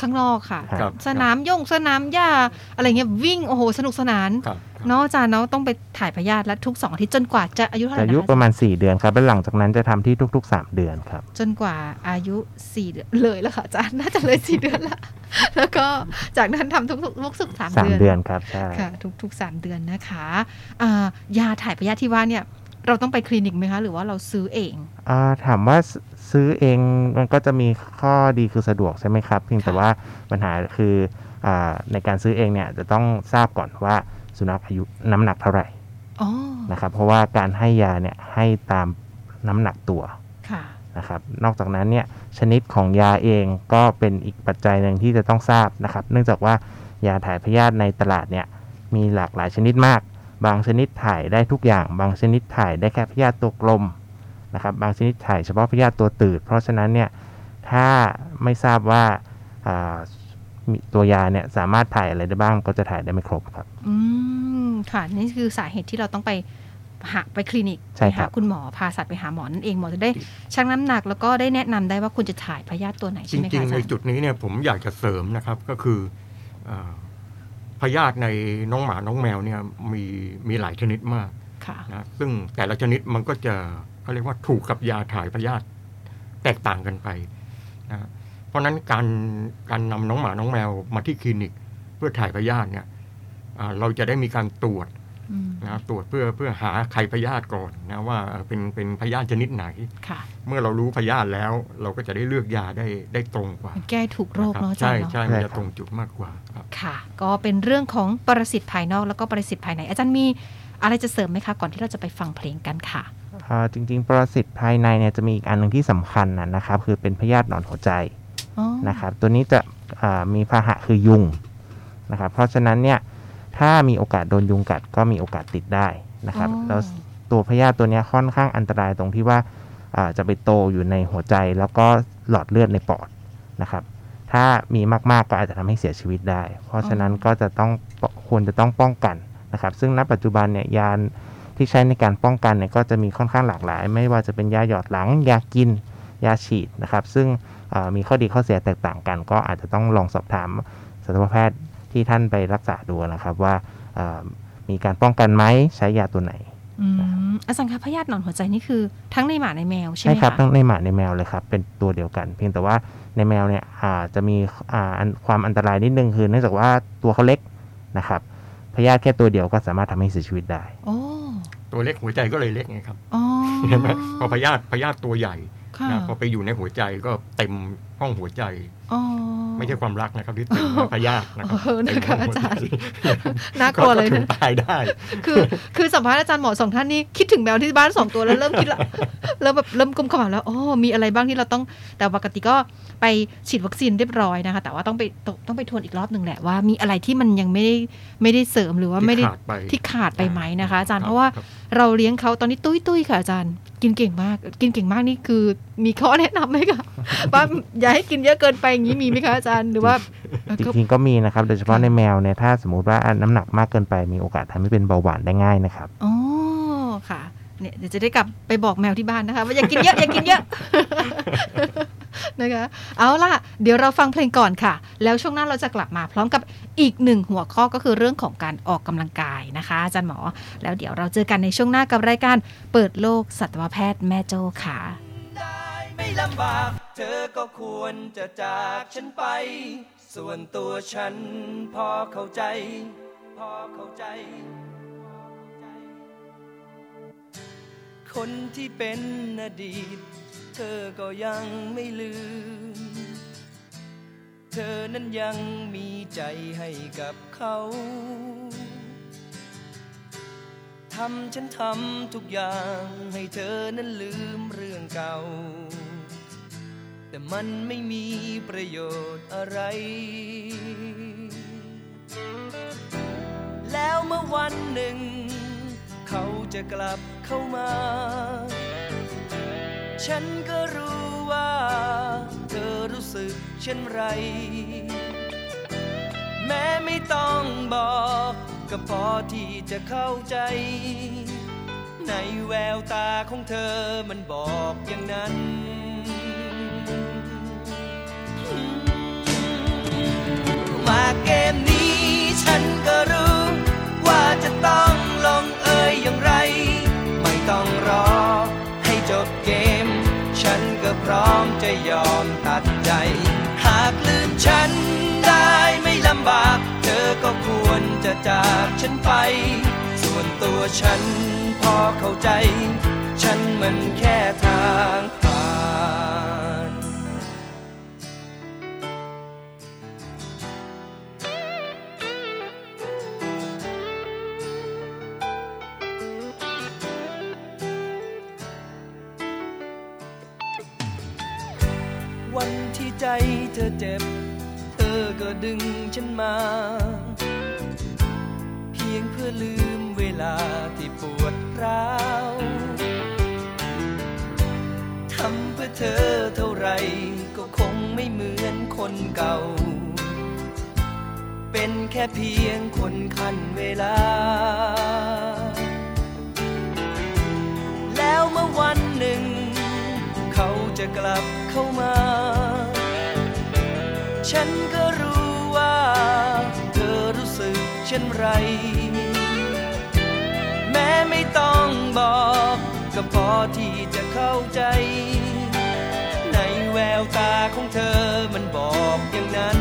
ข้างนอกค่ะ ครับสนามย่งสนามหญ้าอะไรเงี้ยวิ่งโอ้โหสนุกสนานครับเนาะอาจารย์เนาะต้องไปถ่ายพยาธิและทุกสองอาทิตย์จนกว่าจะอายุเท่าไหร่อานะยุคะประมาณ 4 เดือนครับ แล้วหลังจากนั้นจะทำที่ทุกๆ 3 เดือนครับ จนกว่าอายุสี่เดือนเลยแล้วค่ะอาจารย์น่าจะเลยสี่เดือนละแล้วก็จากนั้นทำทุกๆทุกสุกสาม3เดือนเดือนครับ ใช่ ค่ะ ทุกทุกสามเดือนนะคะอ่ายาถ่ายพยาธิที่ว่าเนี่ยเราต้องไปคลินิกไหมคะ หรือว่าเราซื้อเอง อ่าถามว่าซ ซื้อเองมันก็จะมีข้อดีคือสะดวกใช่ไหมครับ เพียงแต่ค่ะว่าปัญหาคืออาในการซื้อเองเนี่ยจะต้องทราบก่อนว่าสุนัขอายุน้ำหนักเท่าไหร่อ๋อนะครับ เพราะว่าการให้ยาเนี่ยให้ตามน้ำหนักตัวค่ะนะครับ นอกจากนั้นเนี่ยชนิดของยาเองก็เป็นอีกปัจจัยหนึ่งที่จะต้องทราบนะครับ เนื่องจากว่ายาถ่ายพยาธิในตลาดเนี่ยมีหลากหลายชนิดมาก บางชนิดถ่ายได้ทุกอย่าง บางชนิดถ่ายได้แค่พยาธิตัวกลม นะครับบางชนิดถ่ายเฉพาะพยาธิตัวตืด เพราะฉะนั้นเนี่ยถ้าไม่ทราบว่าอ่ามีตัวยาเนี่ยสามารถถ่ายอะไรได้บ้างก็จะถ่ายได้ไม่ครบครับ อืมค่ะ นี่คือสาเหตุที่เราต้องไปหาไปคลินิกใช่ครับไปหาคุณหมอพาสัตว์ไปหาหมอนั่นเองหมอจะได้ชั่งน้ำหนัก แล้วก็ได้แนะนำได้ว่าคุณจะถ่ายพยาธิตัวไหนจใช่ไหมริคะงอาๆจาในรย์จุดนี้เนี่ยผมอยากจะเสริมนะครับก็คือเอ่อพยาธิในน้องหมาน้องแมวเนี่ยมีมีหลายชนิดมากค่ะนะซึ่งแต่ละชนิดมันก็จะ เขาเรียกว่าถูกกับยาถ่ายพยาธิแตกต่างกันไปนะเพราะฉะนั้นการการนำน้องหมาน้องแมวมาที่คลินิก เพื่อถ่ายพยาธิเนี่ยอ่าเราจะได้มีการตรวจอืมนะตรวจเพื่อเพื่อหาไข่พยาธิก่อนนะว่าเอ่อเป็นเป็นพยาธิชนิดไหนค่ะเมื่อเรารู้พยาธิแล้ว เราก็จะได้เลือกยาได้ได้ตรงกว่ามันแก้ถูกโรคเนาะอาจารใช่ย์เนาะใช่ใช่มันครัจะบตรงจุดมากกว่าครับค่ะ ก็เป็นเรื่องของปรสิตภายนอกแล้วก็ปรสิตภายใน อาจารย์มีอะไรจะเสริมไหมคะ ก่อนที่เราจะไปฟังเพลงกันค่ะอ่า จริงๆ ปรสิตภายในเนี่ยจะมีอีกอันหนึ่งที่สำคัญนะนะครับ คือเป็นพยาธิหนอนหัวใจอ๋อนะครับ ตัวนี้จะอ่ามีพาหะคือยุงนะครับ เพราะฉะนั้นเนี่ยถ้ามีโอกาสโดนยุงกัดก็มีโอกาสติดได้นะครับอ๋อแล้วตัวพยาธิตัวเนี้ยค่อนข้างอันตรายตรงที่ว่าอ่าจะไปโตอยู่ในหัวใจแล้วก็หลอดเลือดในปอดนะครับ ถ้ามีมากๆก็อาจจะทำให้เสียชีวิตได้ เพราะฉะนั้นก็จะต้องควรจะต้องป้องกันนะครับ ซึ่งณปัจจุบันเนี่ยยา ที่ใช้ในการป้องกันเนี่ยก็จะมีค่อนข้างหลากหลาย ไม่ว่าจะเป็นยาหยอดหลัง ยากิน ยาฉีดนะครับ ซึ่งเอ่อมีข้อดีข้อเสียแตกต่างกัน ก็อาจจะต้องลองสอบถามสัตวแพทย์ที่ท่านไปรักษาดูนะครับว่าเอ่อมีการป้องกันไหมใช้ยาตัวไหนอืมอาจารย์คะพยาธิหนอนหัวใจนี่คือทั้งในหมาในแมวใช่ไหใช่มครับคะทั้งในหมาในแมวเลยครับเป็นตัวเดียวกัน เพียงแต่ว่าในแมวเนี่ยอาจจะมีอ่าอันความอันตรายนิดนึงคือเนื่องจากว่าตัวเขาเล็กนะครับพยาธิแค่ตัวเดียวก็สามารถทำให้เสียชีวิตได้ โอ้ ตัวเล็กหัวใจก็เลยเล็กไงครับอ๋อเห็นไหมพอพยาธิพยาธิตัวใหญ่ค่ะนะพอไปอยู่ในหัวใจก็เต็มห้องหัวใจอ๋อ ไม่ใช่ความรักนะครับที่เต็มนะพยาธินะครัเออนะคะเต็มห้งหัวใจอาจารย์น่ากลัวเลยก็ถึนะงตายได้ คือคือสัมภาษณ์อาจารย์หมอสองท่านนี่คิดถึงแมวที่บ้านสองตัวแล้วเริ่มคิดละเริ่มแบบเริ่มกุมขมับแล้วอ๋อมีอะไรบ้างที่เราต้องแต่ปกติก็ไปฉีดวัคซีนเรียบร้อยนะคะ แต่ว่าต้องไปต้องต้องไปทวนอีกรอบหนึ่งแหละว่ามีอะไรที่มันยังไม่ได้ไม่ได้เสริมหรือว่าไม่ได้ที่ขาดไปที่ขาดไปไหมนะคะ อาจารย์คบเพราะว่าคบเราเลี้ยงเขาตอนนี้ตุ้ยตุ้ยๆค่ะอาจารย์กินเก่งมาก กินเก่งมากนี่คือมีข้อแนะนำไหมคะว่าอย่าให้กินเยอะเกินไปอย่างนี้มีไหมคะอาจารย์หรือว่าเอ่อจก็ริงๆก็มีนะครับ โดยเฉพาะค่ะในแมวเนี่ยถ้าสมมุติว่าน้ำหนักมากเกินไปมีโอกาสทำให้เป็นเบาหวานได้ง่ายนะครับอ๋อค่ะเนี่ยเดี๋ยวจะได้กลับไปบอกแมวที่บ้านนะคะว่าอย่ากินเยอะอย่ากินเยอะนะคะ เอาล่ะ เดี๋ยวเราฟังเพลงก่อนค่ะ แล้วช่วงหน้าเราจะกลับมาพร้อมกับอีกหนึ่งหัวข้อก็คือเรื่องของการออกกำลังกายนะคะอาจารย์หมอ แล้วเดี๋ยวเราเจอกันในช่วงหน้ากับรายการเปิดโลกสัตวแพทย์แม่โจ้ค่ะ ไม่ลำบาก เธอก็ควรจะจากฉันไป ส่วนตัวฉันพอเข้าใจ พอเข้าใจ คนที่เป็นอดีต เธอก็ยังไม่ลืม เธอนั้นยังมีใจให้กับเขาทำฉันทำทุกอย่างให้เธอนั้นลืมเรื่องเก่า แต่มันไม่มีประโยชน์อะไร แล้วเมื่อวันหนึ่ง เขาจะกลับเข้ามา ฉันก็รู้ว่า เธอรู้สึกเช่นไร แม้ไม่ต้องบอกก็พอที่จะเข้าใจ ในแววตาของเธอมันบอกอย่างนั้น มาเกมนี้ ฉันก็รู้ ว่าจะต้องลงเอยอย่างไร ไม่ต้องรอ ให้จบเกม ฉันก็พร้อมจะยอมตัดใจ หากลืมฉันได้ไม่ลำบาก เธอก็ควรจะจากฉันไป ส่วนตัวฉันพอเข้าใจ ฉันมันแค่ทาง ฉันมา เพียงเพื่อลืมเวลาที่ปวดร้าวทำเพื่อเธอเท่าไรก็คงไม่เหมือนคนเก่า เป็นแค่เพียงคนคันเวลา แล้วเมื่อวันหนึ่ง เขาจะกลับเข้ามา ฉันก็รู้ เช่นไร แม้ไม่ต้องบอกก็พอที่จะเข้าใจ ในแววตาของเธอมันบอกอย่างนั้น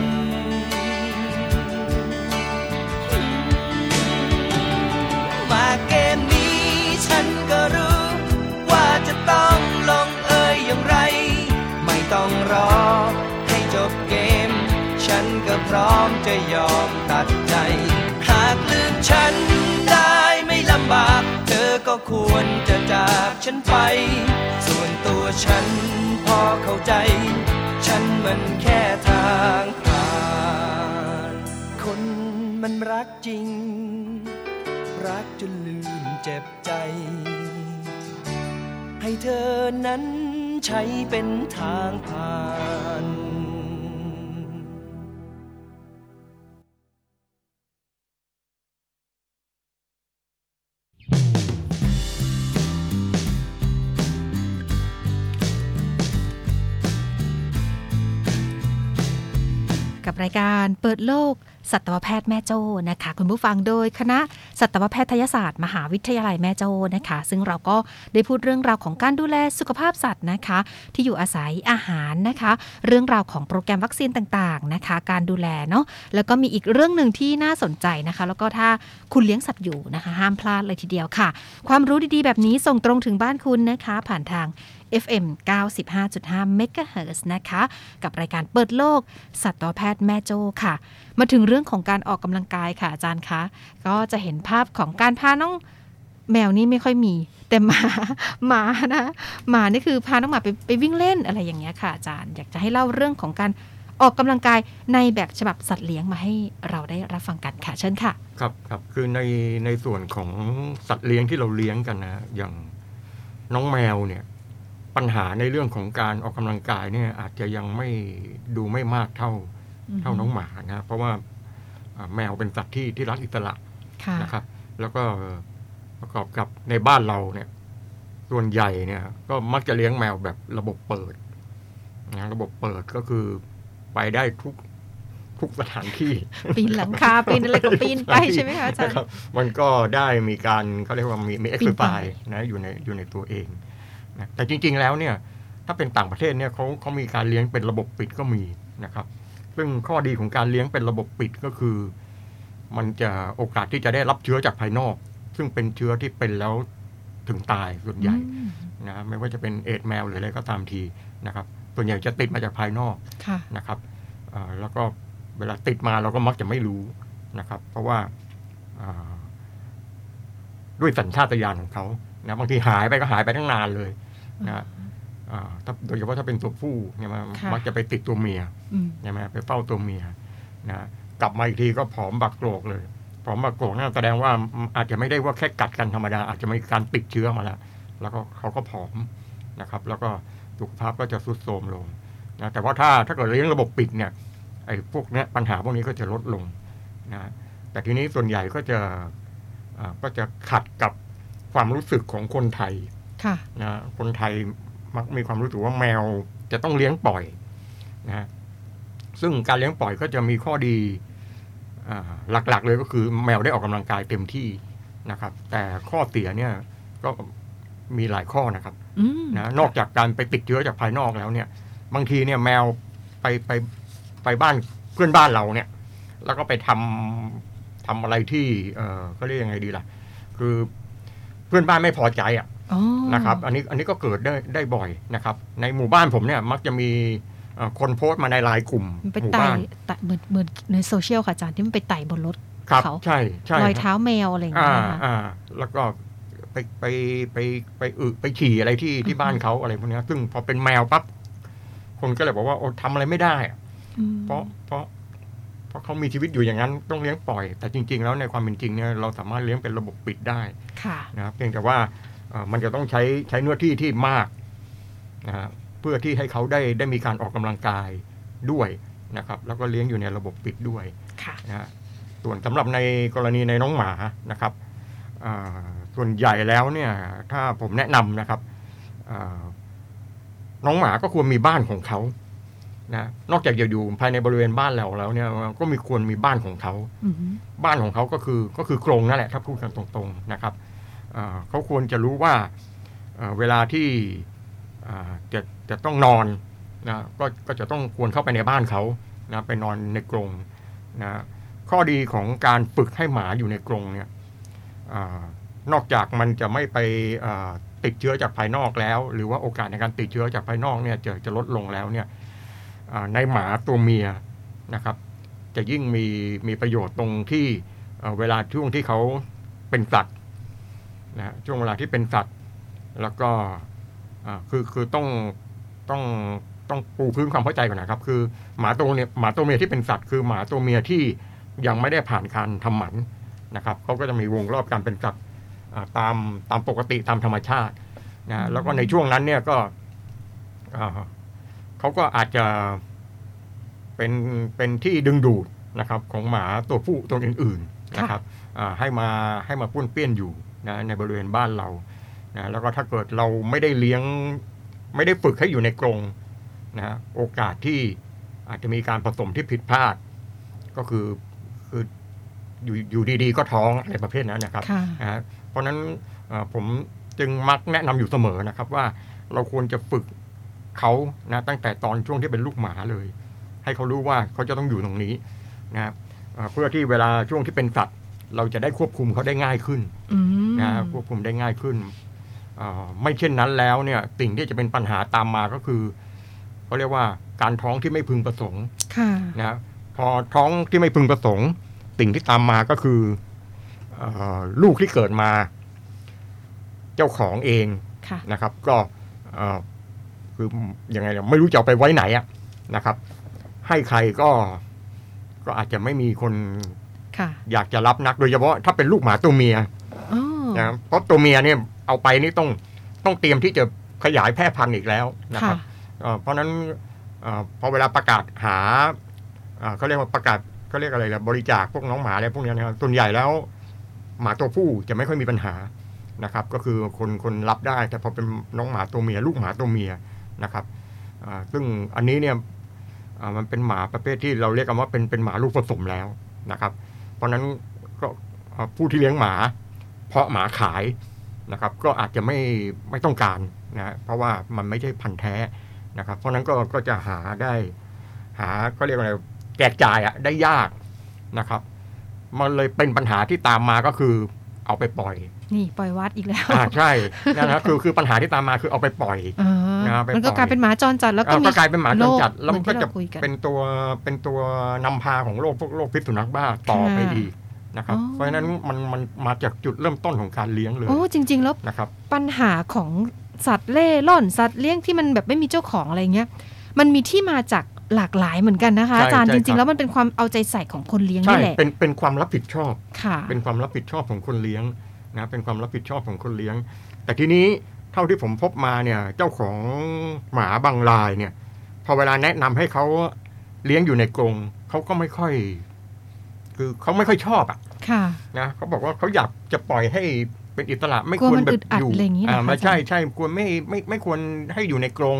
มาเกมนี้ฉันก็รู้ว่าจะต้องลงเอยอย่างไร ไม่ต้องรอให้จบเกม ฉันก็พร้อมจะยอมตัดใจากลืมฉันได้ไม่ลำบาก เธอก็ควรจะจากฉันไป ส่วนตัวฉันพอเข้าใจ ฉันมันแค่ทางผ่านคนมันรักจริง รักจนลืมเจ็บใจ ให้เธอนั้นใช้เป็นทางผ่าน กับรายการเปิดโลก สัตวแพทย์แม่โจ้นะคะ คุณผู้ฟังโดยคณะสัตวแพทยศาสตร์ มหาวิทยาลัยแม่โจ้นะคะ ซึ่งเราก็ได้พูดเรื่องราวของการดูแลสุขภาพสัตว์นะคะ ที่อยู่อาศัยอาหารนะคะ เรื่องราวของโปรแกรมวัคซีนต่างๆนะคะ การดูแลเนาะแล้วก็มีอีกเรื่องหนึ่งที่น่าสนใจนะคะ แล้วก็ถ้าคุณเลี้ยงสัตว์อยู่นะคะ ห้ามพลาดเลยทีเดียวค่ะ ความรู้ดีๆ แบบนี้ส่งตรงถึงบ้านคุณนะคะ ผ่านทาง FM 95.5 MHz นะคะ กับรายการเปิดโลก สัตวแพทย์แม่โจ้ค่ะ มาถึงเรื่องของการออกกำลังกายค่ะอาจารย์คะ ก็จะเห็นภาพของการพาน้องแมวนี่ไม่ค่อยมี แต่หมาหมานะหมานี่คือพาน้องหมาไปไปวิ่งเล่นอะไรอย่างเงี้ยค่ะอาจารย์อยากจะให้เล่าเรื่องของการออกกำลังกายในแบบฉบับสัตว์เลี้ยงมาให้เราได้รับฟังกันค่ะเชิญค่ะ ครับครับคือในในส่วนของสัตว์เลี้ยงที่เราเลี้ยงกันนะ อย่างน้องแมวเนี่ย ปัญหาในเรื่องของการออกกำลังกายเนี่ยอาจจะยังไม่ดูไม่มากเท่าเท่าน้องหมานะเพราะว่าอ่าแมวเป็นสัตว์ที่ที่รักอิสระค่ะนะครับ แล้วก็ประกอบกับในบ้านเราเนี่ย ส่วนใหญ่เนี่ย ก็มักจะเลี้ยงแมวแบบระบบเปิดนะระบบเปิดก็คือไปได้ทุกทุกสถานที่ ปีนหลังคาปีนอะไรก็ปีนไปใช่ไหมคะอาจารย์นะครับมันก็ได้มีการเขาเรียกว่ามีมีเอ็กปีซ์นไป่ายนะอยู่ในอยู่ในตัวเอง นะแต่จริง ๆ แล้วเนี่ยถ้าเป็นต่างประเทศเนี่ยเขาเขามีการเลี้ยงเป็นระบบปิดก็มีนะครับ ซึ่งข้อดีของการเลี้ยงเป็นระบบปิดก็คือ มันจะโอกาสที่จะได้รับเชื้อจากภายนอก ซึ่งเป็นเชื้อที่เป็นแล้วถึงตายส่วนใหญ่อืมนะไม่ว่าจะเป็นเอดส์แมวหรืออะไรก็ตามทีนะครับส่วนใหญ่จะติดมาจากภายนอกค่ะนะครับอ่าแล้วก็เวลาติดมาเราก็มักจะไม่รู้นะครับ เพราะว่าอ่าด้วยสัญชาตญาณของเขานะบางทีหายไปก็หายไปทั้งนานเลย นะอ่าถ้าโดยเฉพาะถ้าเป็นตัวผู้เนี่ยมันค่ะมักจะไปติดตัวเมียอืมใช่ไหมไปเฝ้าตัวเมียนะกลับมาอีกทีก็ผอมบักโกรกเลยผอมบักโกรกนั่นแสดงว่าอาจจะไม่ได้ว่าแค่กัดกันธรรมดา อาจจะมีการติดเชื้อมาแล้วแล้วก็เขาก็ผอมนะครับ แล้วก็สุขภาพก็จะทรุดโทรมลงนะแต่ว่าถ้าถ้าเกิดเลี้ยงระบบปิดเนี่ยไอ้พวกเนี้ยปัญหาพวกนี้ก็จะลดลงนะแต่ทีนี้ส่วนใหญ่ก็จะอ่าก็จะขัดกับความรู้สึกของคนไทยค่ะ นะคนไทยมักมีความรู้สึกว่าแมวจะต้องเลี้ยงปล่อยนะซึ่งการเลี้ยงปล่อยก็จะมีข้อดีอ่าหลักๆ เลยก็คือแมวได้ออกกำลังกายเต็มที่นะครับ แต่ข้อเสียเนี่ยก็มีหลายข้อนะครับอืมนะนอกจากการไปติดเชื้อจากภายนอกแล้วเนี่ย บางทีเนี่ยแมวไปไปไปบ้านเพื่อนบ้านเราเนี่ย แล้วก็ไปทำทำอะไรที่ เออก็เรียกยังไงดีล่ะ คือเพื่อนบ้านไม่พอใจอะอ๋อ นะครับอันนี้อันนี้ก็เกิดได้ได้บ่อยนะครับ ในหมู่บ้านผมเนี่ยมักจะมีเอ่อคนโพสต์มาในไลน์กลุ่มมันไปหมู่ไต่บ้านไต่เหมือนเหมือนในโซเชียลค่ะอาจารย์ที่มันไปไต่บนรถครับเขาใช่ใช่รอยครับเท้าแมวอะไรอย่างอ่าเงี้ยนะคะอ่าแล้วก็ไปไปไปไปอึไปฉี่อะไรที่ที่บ้านเขาอะไรพวกเนี้ยซึ่งพอเป็นแมวปั๊บคนก็เลยบอกว่าโอ้ทำอะไรไม่ได้อะอืมเพราะเพราะเพราะเขามีชีวิตอยู่อย่างนั้นต้องเลี้ยงปล่อย แต่จริง ๆ แล้วในความเป็นจริงเนี่ยเราสามารถเลี้ยงเป็นระบบปิดได้ค่ะนะครับเพียงแต่ว่าเอ่อ มันจะต้องใช้ใช้เนื้อที่ที่มากนะฮะเพื่อที่ให้เขาได้ได้มีการออกกำลังกายด้วยนะครับ แล้วก็เลี้ยงอยู่ในระบบปิดด้วยค่ะนะฮะส่วนสำหรับในกรณีในน้องหมานะครับอ่าส่วนใหญ่แล้วเนี่ย ถ้าผมแนะนำนะครับอ่าน้องหมาก็ควรมีบ้านของเขานะนอกจากจะอยู่ภายในบริเวณบ้านเราแล้วเนี่ยก็มีควรมีบ้านของเขาอืมบ้านของเขาก็คือก็คือกรงนั่นแหละถ้าพูดกันตรงๆนะครับอ่า เขาควรจะรู้ว่าเวลาที่จะจะต้องนอนนะก็ก็จะต้องควรเข้าไปในบ้านเขานะไปนอนในกรงนะข้อดีของการฝึกให้หมาอยู่ในกรงเนี่ยอนอกจากมันจะไม่ไปติดเชื้อจากภายนอกแล้ว หรือว่าโอกาสในการติดเชื้อจากภายนอกเนี่ยจะจะลดลงแล้วเนี่ยในหมาตัวเมียนะครับจะยิ่งมีมีประโยชน์ตรงที่เวลาช่วงที่เขาเป็นสัตว นะฮะช่วงเวลาที่เป็นสัตว์ แล้วก็อ่าคือคือต้องต้องต้องปูพื้นความเข้าใจก่อนนะครับ คือหมาตัวเนี่ยหมาตัวเมียที่เป็นสัตว์คือหมาตัวเมียที่ยังไม่ได้ผ่านการทำหมันนะครับเขาก็จะมีวงรอบการเป็นสัตว์อ่าตามตามปกติตามธรรมชาตินะฮะแล้วก็ในช่วงนั้นเนี่ยก็อ่าเขาก็อาจจะเป็นเป็นที่ดึงดูดนะครับ ของหมาตัวผู้ตัวอื่น ๆนะครับอ่าให้มาให้มาป้วนเปี้ยนอยู่ นะในบริเวณบ้านเรานะแล้วก็ถ้าเกิดเราไม่ได้เลี้ยงไม่ได้ฝึกให้อยู่ในกรงนะฮะโอกาสที่อาจจะมีการผสมที่ผิดพลาด ก็คือคืออยู่อยู่ดีๆ ก็ท้องอะไรประเภทนั้นนะครับค่ะนะฮะเพราะฉะนั้นเอ่อผมจึงมักแนะนำอยู่เสมอนะครับว่าเราควรจะฝึกเขานะตั้งแต่ตอนช่วงที่เป็นลูกหมาเลย ให้เขารู้ว่าเขาจะต้องอยู่ตรงนี้นะครับเอ่อเพื่อที่เวลาช่วงที่เป็นสัตว์ เราจะได้ควบคุมเขาได้ง่ายขึ้นอืมนะควบคุมได้ง่ายขึ้นเอ่อไม่เช่นนั้นแล้วเนี่ยสิ่งที่จะเป็นปัญหาตามมาก็คือเขาเรียกว่าการท้องที่ไม่พึงประสงค์ค่ะนะพอท้องที่ไม่พึงประสงค์ สิ่งที่ตามมาก็คือเออลูกที่เกิดมา เจ้าของเองค่ะนะครับ ก็เอ่อคือยังไงเนี่ยไม่รู้จะเอาไปไว้ไหนอะนะครับ ให้ใครก็ก็อาจจะไม่มีคนค่ะ อยากจะรับนักโดยเฉพาะถ้าเป็นลูกหมาตัวเมียอ๋อนะเพราะตัวเมียเนี่ยเอาไปนี่ต้องต้องเตรียมที่จะขยายแพร่พันธุ์อีกแล้วนะคค่ะรับเอ่อเพราะฉะนั้นเออพอเวลาประกาศหาเอ่อเขาเรียกว่าประกาศเขาเรียกอะไรล่ะบริจาคพวกน้องหมาอะไรพวกเนี้ยนะครับส่วนใหญ่แล้วหมาตัวผู้จะไม่ค่อยมีปัญหานะครับ ก็คือคนคนรับได้ แต่พอเป็นน้องหมาตัวเมีย ลูกหมาตัวเมียนะครับอ่าซึ่งอันนี้เนี่ยอ่ามันเป็นหมาประเภทที่เราเรียกกันว่าเป็นเป็นหมาลูกผสมแล้วนะครับ เพราะฉะนั้นก็อ่าผู้ที่เลี้ยงหมา เพาะหมาขายนะครับ ก็อาจจะไม่ไม่ต้องการนะฮะเพราะว่ามันไม่ใช่พันธุ์แท้นะครับ เพราะฉะนั้นก็ก็จะหาได้ หาก็เรียกว่าอะไรแจกจ่ายอะได้ยากนะครับ มันเลยเป็นปัญหาที่ตามมาก็คือเอาไปปล่อย นี่ปล่อยวัดอีกแล้วอ่าใช่นั่นนะคือคือปัญหาที่ตามมาคือเอาไปปล่อยเออนะไป มันก็ปล่อยกลายเป็นหมาจรจัดแล้วก็เอ่อมีก็กลายเป็นหมาจรจัดโรคแล้วมันก็เหมือนที่จะเราคุยกันเป็นตัวเป็นตัวนำพาของโรคพวกโรคพิษสุนัขบ้าต่อไปค่ะอีกนะครับอ๋อเพราะฉะนั้นมันมันมาจากจุดเริ่มต้นของการเลี้ยงเลยโอ้จริง ๆ แล้วนะครับปัญหาของสัตว์เล่ร่อนสัตว์เลี้ยงที่มันแบบไม่มีเจ้าของอะไรเงี้ยมันมีที่มาจากหลากหลายเหมือนกันนะคะใช่อาจารย์ใช่จครัริงๆบแล้วมันเป็นความเอาใจใส่ของคนเลี้ยงใช่นี่แหละเป็นเป็นความรับผิดชอบค่ะเป็นความรับผิดชอบของคนเลี้ยงนะเป็นความรับผิดชอบของคนเลี้ยง แต่ทีนี้ เท่าที่ผมพบมาเนี่ย เจ้าของหมาบางรายเนี่ย พอเวลาแนะนำให้เขาเลี้ยงอยู่ในกรงเขาก็ไม่ค่อย คือเขาไม่ค่อยชอบอะค่ะ นะเขาบอกว่าเขาอยากจะปล่อยให้เป็นอิสระไม่กลัวควรมันแบอึบดอัดอยู่อะไรอย่างงี้เหรออ่าคะไม่อาจารย์ใช่ใช่ควรไม่ไม่ไม่ควรให้อยู่ในกรง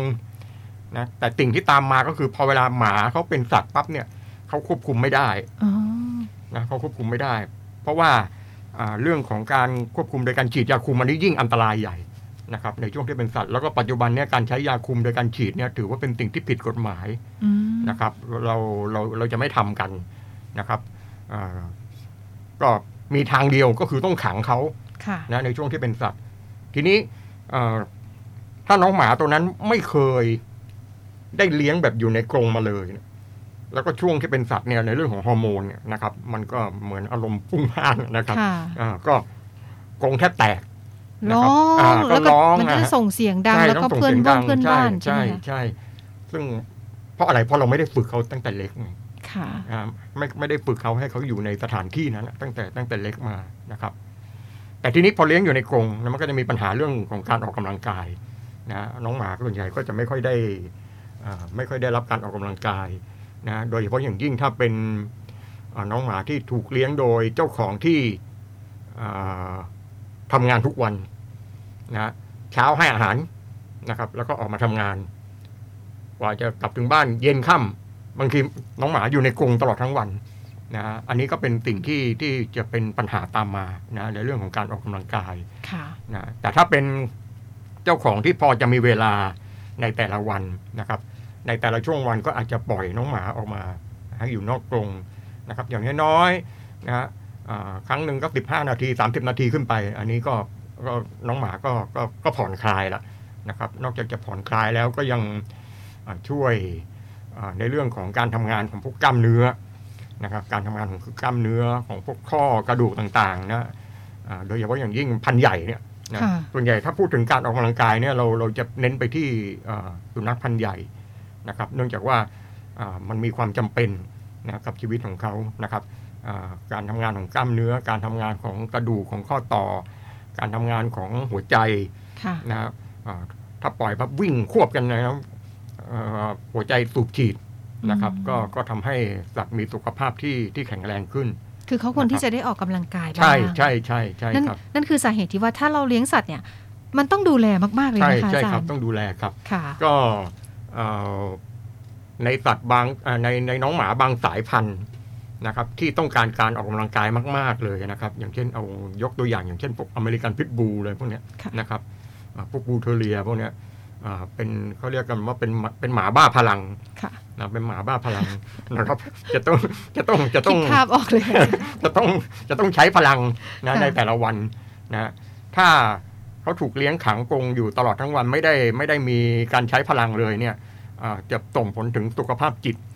นะแต่สิ่งที่ตามมาก็คือพอเวลาหมาเขาเป็นสัตว์ปั๊บเนี่ยเขาควบคุมไม่ได้อ๋อนะเขาควบคุมไม่ได้ เพราะว่าอ่าเรื่องของการควบคุมโดยการฉีดยาคุมมันนี่ยิ่งอันตรายใหญ่ นะครับในช่วงที่เป็นสัตว์แล้วก็ปัจจุบันเนี่ยการใช้ยาคุมโดยการฉีดเนี่ยถือว่าเป็นสิ่งที่ผิดกฎหมายอืมนะครับ เราเราเราจะไม่ทำกันนะครับอ่าก็มีทางเดียวก็คือต้องขังเขาค่ะนะในช่วงที่เป็นสัตว์ ทีนี้เอ่อถ้าน้องหมาตัวนั้นไม่เคยได้เลี้ยงแบบอยู่ในกรงมาเลยเนี่ยแล้วก็ช่วงที่เป็นสัตว์เนี่ยในเรื่องของฮอร์โมนเนี่ยนะครับ มันก็เหมือนอารมณ์พุ่งพ่านนะครับค่ะอ่าก็กรงแทบแตกนะ ร้คอรับอ่างก็แล้วก็ร้องมันก็นะจะฮะส่งเสียงดังใช่แล้วก็ต้องส่งเพื่อนสียงบ้าดันเพื่อนบ้านใช่ใช่ไหมคะใช่ซึ่งเพราะอะไรเพราะเราไม่ได้ฝึกเขาตั้งแต่เล็กไงค่ะอ่าไม่ไม่ได้ฝึกเขาให้เขาอยู่ในสถานที่นั้นตั้งแต่ตั้งแต่เล็กมานะครับ แต่ทีนี้พอเลี้ยงอยู่ในกรงนะมันก็จะมีปัญหาเรื่องของการออกกำลังกายนะน้องหมาส่วนใหญ่ก็จะไม่ค่อยได้อ่าไม่ค่อยได้รับการออกกำลังกายนะโดยเฉพาะอย่างยิ่งถ้าเป็นอ่าน้องหมาที่ถูกเลี้ยงโดยเจ้าของที่ อ่าทำงานทุกวันนะเช้าให้อาหารนะครับ แล้วก็ออกมาทำงานกว่าจะกลับถึงบ้านเย็นค่ำบางทีน้องหมาอยู่ในกรงตลอดทั้งวันนะฮะอันนี้ก็เป็นสิ่งที่ที่จะเป็นปัญหาตามมานะในเรื่องของการออกกำลังกายค่ะนะแต่ถ้าเป็นเจ้าของที่พอจะมีเวลาในแต่ละวันนะครับ ในแต่ละช่วงวันก็อาจจะปล่อยน้องหมาออกมาให้อยู่นอกกรงนะครับ อย่างน้อยๆนะฮะอ่า ครั้งหนึ่งก็สิบห้านาทีสามสิบนาทีขึ้นไป อันนี้ก็ก็น้องหมาก็ก็ก็ผ่อนคลายแล้วนะครับ นอกจากจะผ่อนคลายแล้วก็ยังอ่าช่วยอ่าในเรื่องของการทำงานของพวกกล้ามเนื้อนะครับ การทำงานของกล้ามเนื้อของพวกข้อกระดูกต่างๆนะอ่าโดยเฉพาะอย่างยิ่งพันธุ์ใหญ่เนี่ยนะค่ะส่วนใหญ่ถ้าพูดถึงการออกกำลังกายเนี่ยเราเราจะเน้นไปที่เอ่อสุนัขพันธุ์ใหญ่นะครับ เนื่องจากว่าอ่ามันมีความจำเป็นนะกับชีวิตของเขานะครับอ่า การทำงานของกล้ามเนื้อ การทำงานของกระดูกของข้อต่อ การทำงานของหัวใจค่ะนะครับอ่าถ้าปล่อยปั๊บวิ่งควบกันนะครับเอ่อหัวใจสูบฉีดนะครับอืมก็ก็ทำให้สัตว์มีสุขภาพที่ที่แข็งแรงขึ้น คือเขาควรนะครับที่จะได้ออกกำลังกายบ้างใช่ใช่ใช่ใช่นั่นครับนั่นคือสาเหตุที่ว่าถ้าเราเลี้ยงสัตว์เนี่ยมันต้องดูแลมาก ๆ เลยใช่นะคะใช่อาจาครัรบย์ต้องดูแลครับค่ะก็เอ่อในสัตว์บางเอ่อในในน้องหมาบางสายพันธุ์ นะครับที่ต้องการการออกกำลังกายมาก ๆ เลยนะครับ อย่างเช่นเอายกตัวอย่างอย่างเช่นพวกอเมริกันพิทบูเลยพวกเนี้ยค่ะนะครับอ่าพวกบูเทอเรียพวกเนี้ยอ่าเป็นเขาเรียกกันว่าเป็นหมาเป็นหมาบ้าพลังค่ะนะเป็นหมาบ้าพลังนะครับจะต้องจะต้องจะต้คิองดภาพออกเลยจะต้องจะต้องใช้พลังนะค่ะในแต่ละวันนะถ้าเขาถูกเลี้ยงขังกรงอยู่ตลอดทั้งวันไม่ได้ไม่ได้มีการใช้พลังเลยเนี่ยอ่าจะส่งผลถึงสุขภาพจิตอืม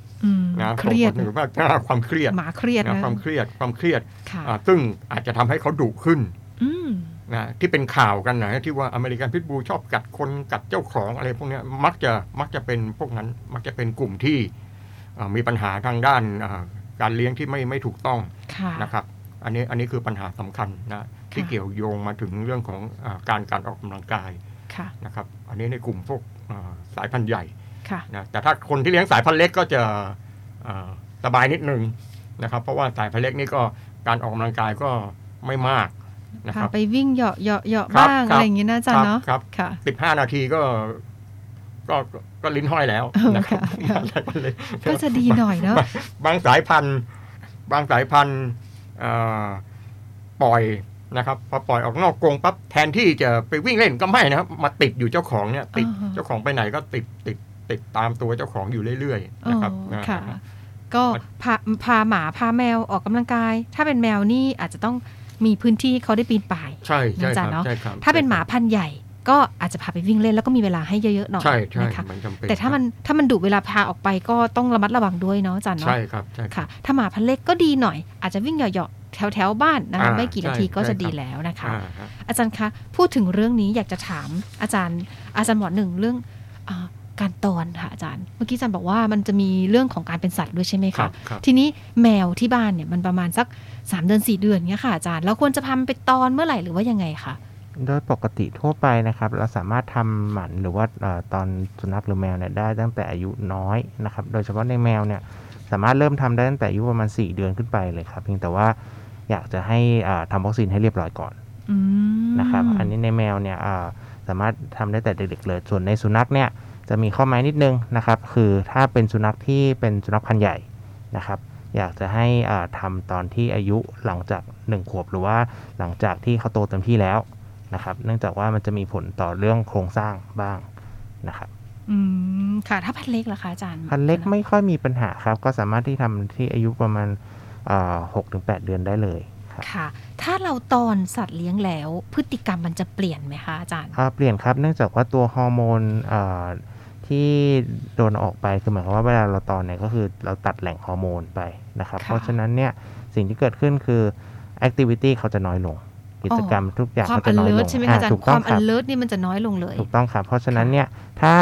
นะเครียดส่งผลถึงสุขภาพความเครียดหมาเครียดนะนะความเครียดความเครียดค่ะอ่าซึ่งอาจจะทำให้เขาดุขึ้นอืมนะที่เป็นข่าวกันนะที่ว่าอเมริกันพิทบูชอบกัดคนกัดเจ้าของอะไรพวกเนี้ยมักจะมักจะเป็นพวกนั้นมักจะเป็นกลุ่มที่อ่ามีปัญหาทางด้านอ่าการเลี้ยงที่ไม่ไม่ถูกต้องค่ะนะครับ อันนี้อันนี้คือปัญหาสำคัญนะที่ค่ะเกี่ยวโยงมาถึงเรื่องของอาการการออกกำลังกายค่ะนะครับ อันนี้ในกลุ่มพวกอ่าสายพันธุ์ใหญ่ค่ะ นะแต่ถ้าคนที่เลี้ยงสายพันธุ์เล็กก็จะอ่าสบายนิดนึงนะครับ เพราะว่าสายพันธุ์เล็กนี่ก็การออกกำลังกายก็ไม่มากนะคพารับไปวิ่งเหยาะเหยาะเหยาะครับบ้างครับอะไรอย่างงี้นะอาจารย์เนาะครับค่ะสิบห้านาทีก็ก็ก็ก็ลิ้นห้อยแล้วเออนะครับค่ะสายพันธุ์เล็กก็จะดีหน่อยเนาะบางบางสายพันธุ์บางสายพันธุ์เอ่อปล่อยนะครับพอปล่อยออกนอกกรงปั๊บแทนที่จะไปวิ่งเล่นก็ไม่นะครับ มาติดอยู่เจ้าของเนี่ย ติดอ่าฮะเจ้าของไปไหนก็ติดติด ติดตามตัวเจ้าของอยู่เรื่อยๆอ๋อนะครับนะค่ะก็พาพาหมาพาแมวออกกำลังกาย ถ้าเป็นแมวนี่อาจจะต้องมีพื้นที่ให้เขาได้ปีนป่ายใช่ใช่นะคจ๊ะรับเนาะใช่ครับถ้าเป็นหมาพันธุ์ใหญ่ก็อาจจะพาไปวิ่งเล่นแล้วก็มีเวลาให้เยอะๆหน่อยใช่ใช่นะคะมันจำเป็นแต่ถ้ามันถ้ามันดุเวลาพาออกไปก็ต้องระมัดระวังด้วยเนาะอาจารย์เนาะใช่ครับใช่ครับค่ะ ถ้าหมาพันธุ์เล็กก็ดีหน่อย อาจจะวิ่งเหยาะๆแถวแถวๆบ้านนะคะอ่าไม่กี่นาทีใช่ก็จะใช่ดีครับแล้วนะคะอ่าฮะอาจารย์คะพูดถึงเรื่องนี้อยากจะถามอาจารย์อาจารย์หมอหนึ่งเรื่องอา การตอนค่ะอาจารย์ เมื่อกี้อาจารย์บอกว่ามันจะมีเรื่องของการเป็นสัตว์ด้วยใช่ไหมครัคะบครับทีนี้แมวที่บ้านเนี่ยมันประมาณสัก 3 เดือน 4 เดือนเงี้ยค่ะอาจารย์แล้วควรจะพามันไปตอนเมื่อไหร่หรือว่ายังไงคะโดยปกติทั่วไปนะครับ เราสามารถทำหมันหรือว่าเออตอนสุนัขหรือแมวเนี่ยได้ตั้งแต่อายุน้อยนะครับ โดยเฉพาะในแมวเนี่ยสามารถเริ่มทำได้ตั้งแต่อายุประมาณ 4 เดือนขึ้นไปเลยครับเพียงแต่ว่าอยากจะให้อ่าทำวัคซีนให้เรียบร้อยก่อนอืมนะครับ อันนี้ในแมวเนี่ยอ่าสามารถทำได้แต่เด็กๆเลย ส่วนในสุนัขเนี่ย จะมีข้อแม้นิดนึงนะครับ คือถ้าเป็นสุนัขที่เป็นสุนัขพันธุ์ใหญ่นะครับ อยากจะให้อ่าทำตอนที่อายุหลังจาก 1 ขวบ หรือว่าหลังจากที่เขาโตเต็มที่แล้วนะครับ เนื่องจากว่ามันจะมีผลต่อเรื่องโครงสร้างบ้างนะครับอืมค่ะ ถ้าพันธุ์เล็กล่ะคะอาจารย์พันธุ์เล็กไม่ค่อยมีปัญหาครับ ก็สามารถที่ทำที่อายุประมาณหกถึงแปดเดือนได้เลยครับค่ะ ถ้าเราตอนสัตว์เลี้ยงแล้ว พฤติกรรมมันจะเปลี่ยนไหมคะอาจารย์อ่าเปลี่ยนครับ เนื่องจากว่าตัวฮอร์โมนอ่า ที่โดนออกไปคือหมายความว่าเวลาเราตอนเนี่ยก็คือเราตัดแหล่งฮอร์โมนไปนะครับค่ะเพราะฉะนั้นเนี่ยสิ่งที่เกิดขึ้นคือแอคทิวิตี้เขาจะน้อยลง กิจกรรมทุกอย่างความเขาจะน้อยล alert งใช่ไหมคะอาจารถูย์กคต้อวางมครับ alert นี่มันจะน้อยลงเลย ถูกต้องครับ เพราะฉะนั้นเนี่ยถ้า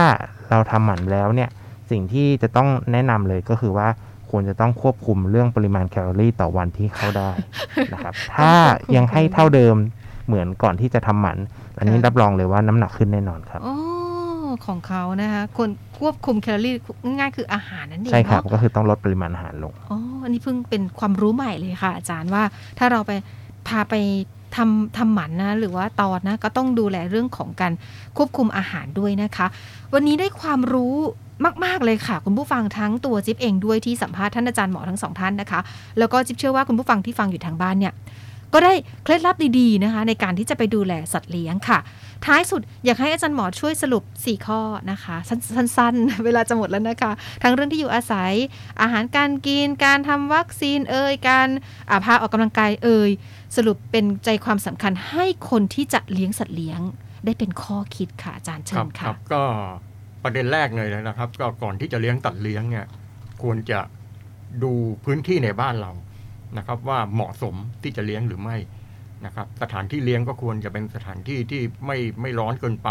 เราทำหมันแล้วเนี่ยสิ่งที่จะต้องแนะนำเลยก็คือว่าควรจะต้องควบคุมเรื่องปริมาณแคลอรี่ต่อวันที่เข้าได้นะครับ ถ้ายังให้เท่าเดิมเหมือนก่อนที่จะทำหมัน อันนี้ค่ะรับรองเลยว่าน้ำหนักขึ้นแน่นอนครับโอ้ ของเขานะคะคนควบคุมแคลอรี่ง่ายๆคืออาหารนั่นเองใช่ครับเนาะก็คือต้องลดปริมาณอาหารลงอ๋ออันนี้เพิ่งเป็นความรู้ใหม่เลยค่ะ อาจารย์ว่าถ้าเราไปพาไปทำทำหมันนะหรือว่าตอนนะก็ต้องดูแลเรื่องของการควบคุมอาหารด้วยนะคะ วันนี้ได้ความรู้มาก ๆ เลยค่ะ คุณผู้ฟังทั้งตัวจิ๊บเองด้วยที่สัมภาษณ์ท่านอาจารย์หมอทั้งสองท่านนะคะ แล้วก็จิ๊บเชื่อว่าคุณผู้ฟังที่ฟังอยู่ทางบ้านเนี่ย ก็ได้เคล็ดลับดีๆนะคะในการที่จะไปดูแลสัตว์เลี้ยงค่ะ ท้ายสุดอยากให้อาจารย์หมอช่วยสรุป 4 ข้อนะคะสั้นๆ เวลาจะหมดแล้วนะคะ ทั้งเรื่องที่อยู่อาศัย อาหารการกิน การทำวัคซีนเอ่ยการอ่าพาออกกำลังกายเอ่ยสรุปเป็นใจความสำคัญให้คนที่จะเลี้ยงสัตว์เลี้ยง ได้เป็นข้อคิดค่ะอาจารย์เชิครัญคค่ะรัก็ประเด็นแรกเลยนะครับ ก็ก่อนที่จะเลี้ยงตัดเลี้ยงเนี่ยควรจะดูพื้นที่ในบ้านเรา นะครับว่าเหมาะสมที่จะเลี้ยงหรือไม่นะครับสถานที่เลี้ยงก็ควรจะเป็นสถานที่ที่ไม่ไม่ร้อนเกินไป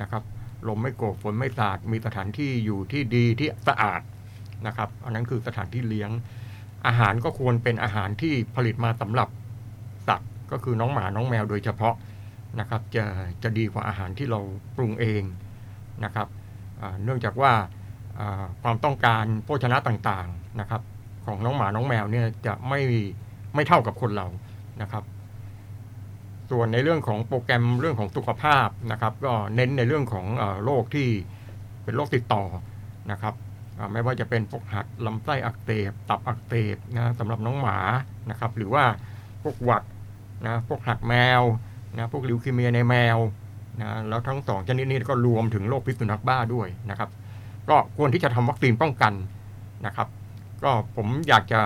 นะครับลมไม่โกกฝนไม่สาดมีสถานที่อยู่ที่ดีที่สะอาดนะครับ อันนั้นคือสถานที่เลี้ยง อาหารก็ควรเป็นอาหารที่ผลิตมาสำหรับสัตว์ก็คือน้องหมาน้องแมวโดยเฉพาะนะครับจะจะดีกว่าอาหารที่เราปรุงเองนะครับเนื่องจากว่าอ่าความต้องการโภชนะต่างๆนะครับ ของน้องหมาน้องแมวเนี่ยจะไม่ไม่เท่ากับคนเรานะครับ ส่วนในเรื่องของโปรแกรมเรื่องของสุขภาพนะครับ ก็เน้นในเรื่องของโรคที่เป็นโรคติดต่อนะครับไม่ว่าจะเป็นพวกหัดลำไส้อักเสบตับอักเสบนะสำหรับน้องหมานะครับ หรือว่าพวกหวัดนะพวกหัดแมวนะพวกลิวคีเมียในแมวนะแล้วทั้งสองชนิดนี้ก็รวมถึงโรคพิษสุนัขบ้าด้วยนะครับ ก็ควรที่จะทำวัคซีนป้องกันนะครับ ก็ผมอยากจะ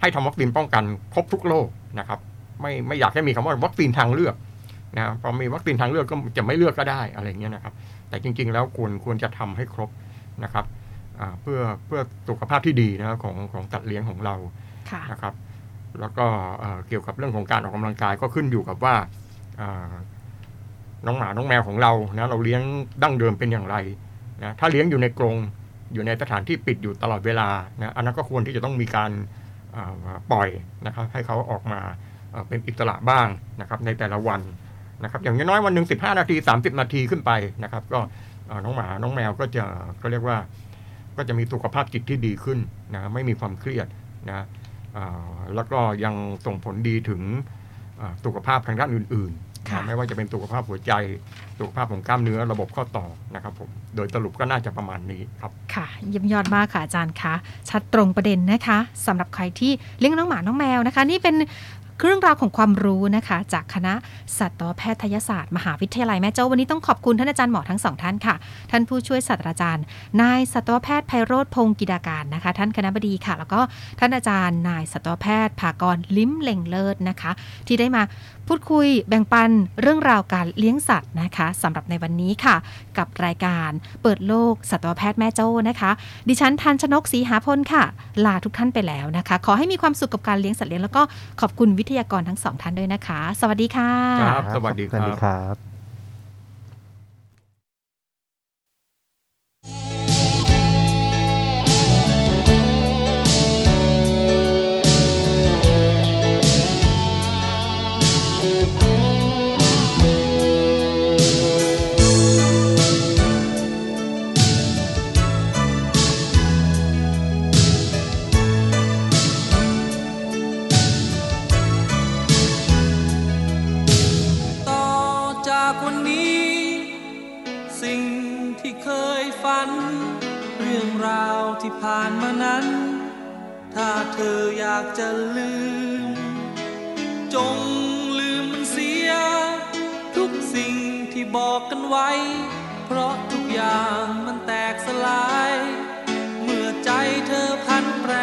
ให้ทำวัคซีนป้องกันครบทุกโรคนะครับ ไม่ไม่อยากให้มีคำว่าวัคซีนทางเลือกนะพอมีวัคซีนทางเลือกก็จะไม่เลือกก็ได้อะไรเงี้ยนะครับ แต่จริง ๆ แล้วควรควรจะทำให้ครบนะครับเพื่อเพื่อสุขภาพที่ดีนะของของสัตว์เลี้ยงของเรานะครับ แล้วก็เกี่ยวกับเรื่องของการออกกำลังกายก็ขึ้นอยู่กับว่าน้องหมาน้องแมวของเรานะเราเลี้ยงดั้งเดิมเป็นอย่างไรนะถ้าเลี้ยงอยู่ในกรง อยู่ในสถานที่ปิดอยู่ตลอดเวลานะอันนั้นก็ควรที่จะต้องมีการปล่อยนะครับให้เขาออกมาเป็นอิสระบ้างนะครับในแต่ละวันนะครับอย่างน้อยวันหนึ่ง15 นาที 30 นาทีขึ้นไปนะครับ ก็น้องหมาน้องแมวก็จะก็เรียกว่าก็จะมีสุขภาพจิตที่ดีขึ้นนะไม่มีความเครียดนะแล้วก็ยังส่งผลดีถึงสุขภาพทางด้านอื่น ค่ะนะไม่ว่าจะเป็นสุขภาพหัวใจ สุขภาพของกล้ามเนื้อระบบข้อต่อนะครับผมโดยสรุปก็น่าจะประมาณนี้ครับ ค่ะเยี่ยมยอดมากค่ะอาจารย์คะชัดตรงประเด็นนะคะสำหรับใครที่เลี้ยงน้องหมาน้องแมวนะคะ นี่เป็นเรื่องราวของความรู้นะคะ จากคณะสัตวแพทยศาสตร์ มหาวิทยาลัยแม่โจ้วันนี้ต้องขอบคุณท่านอาจารย์หมอทั้งสองท่านค่ะ ท่านผู้ช่วยศาสตราจารย์ นายสัตวแพทย์ไพโรธพงศ์กิดาการนะคะ ท่านคณะบดีค่ะ แล้วก็ท่านอาจารย์นายสัตวแพทย์ภากรลิ้มเล่งเลิศนะคะ ที่ได้มา พูดคุยแบ่งปันเรื่องราวการเลี้ยงสัตว์นะคะสำหรับในวันนี้ค่ะ กับรายการเปิดโลกสัตวแพทย์แม่โจ้นะคะ ดิฉันทันชนกศรีหาพลค่ะ ลาทุกท่านไปแล้วนะคะ ขอให้มีความสุขกับการเลี้ยงสัตว์เลี้ยงแล้วก็ขอบคุณวิทยากรทั้งสองท่านด้วยนะคะ สวัสดีค่ะครับสวัสดีครับ ถ้าเธออยากจะลืม จงลืมมันเสีย ทุกสิ่งที่บอกกันไว้ เพราะทุกอย่างมันแตกสลาย เมื่อใจเธอพันแปร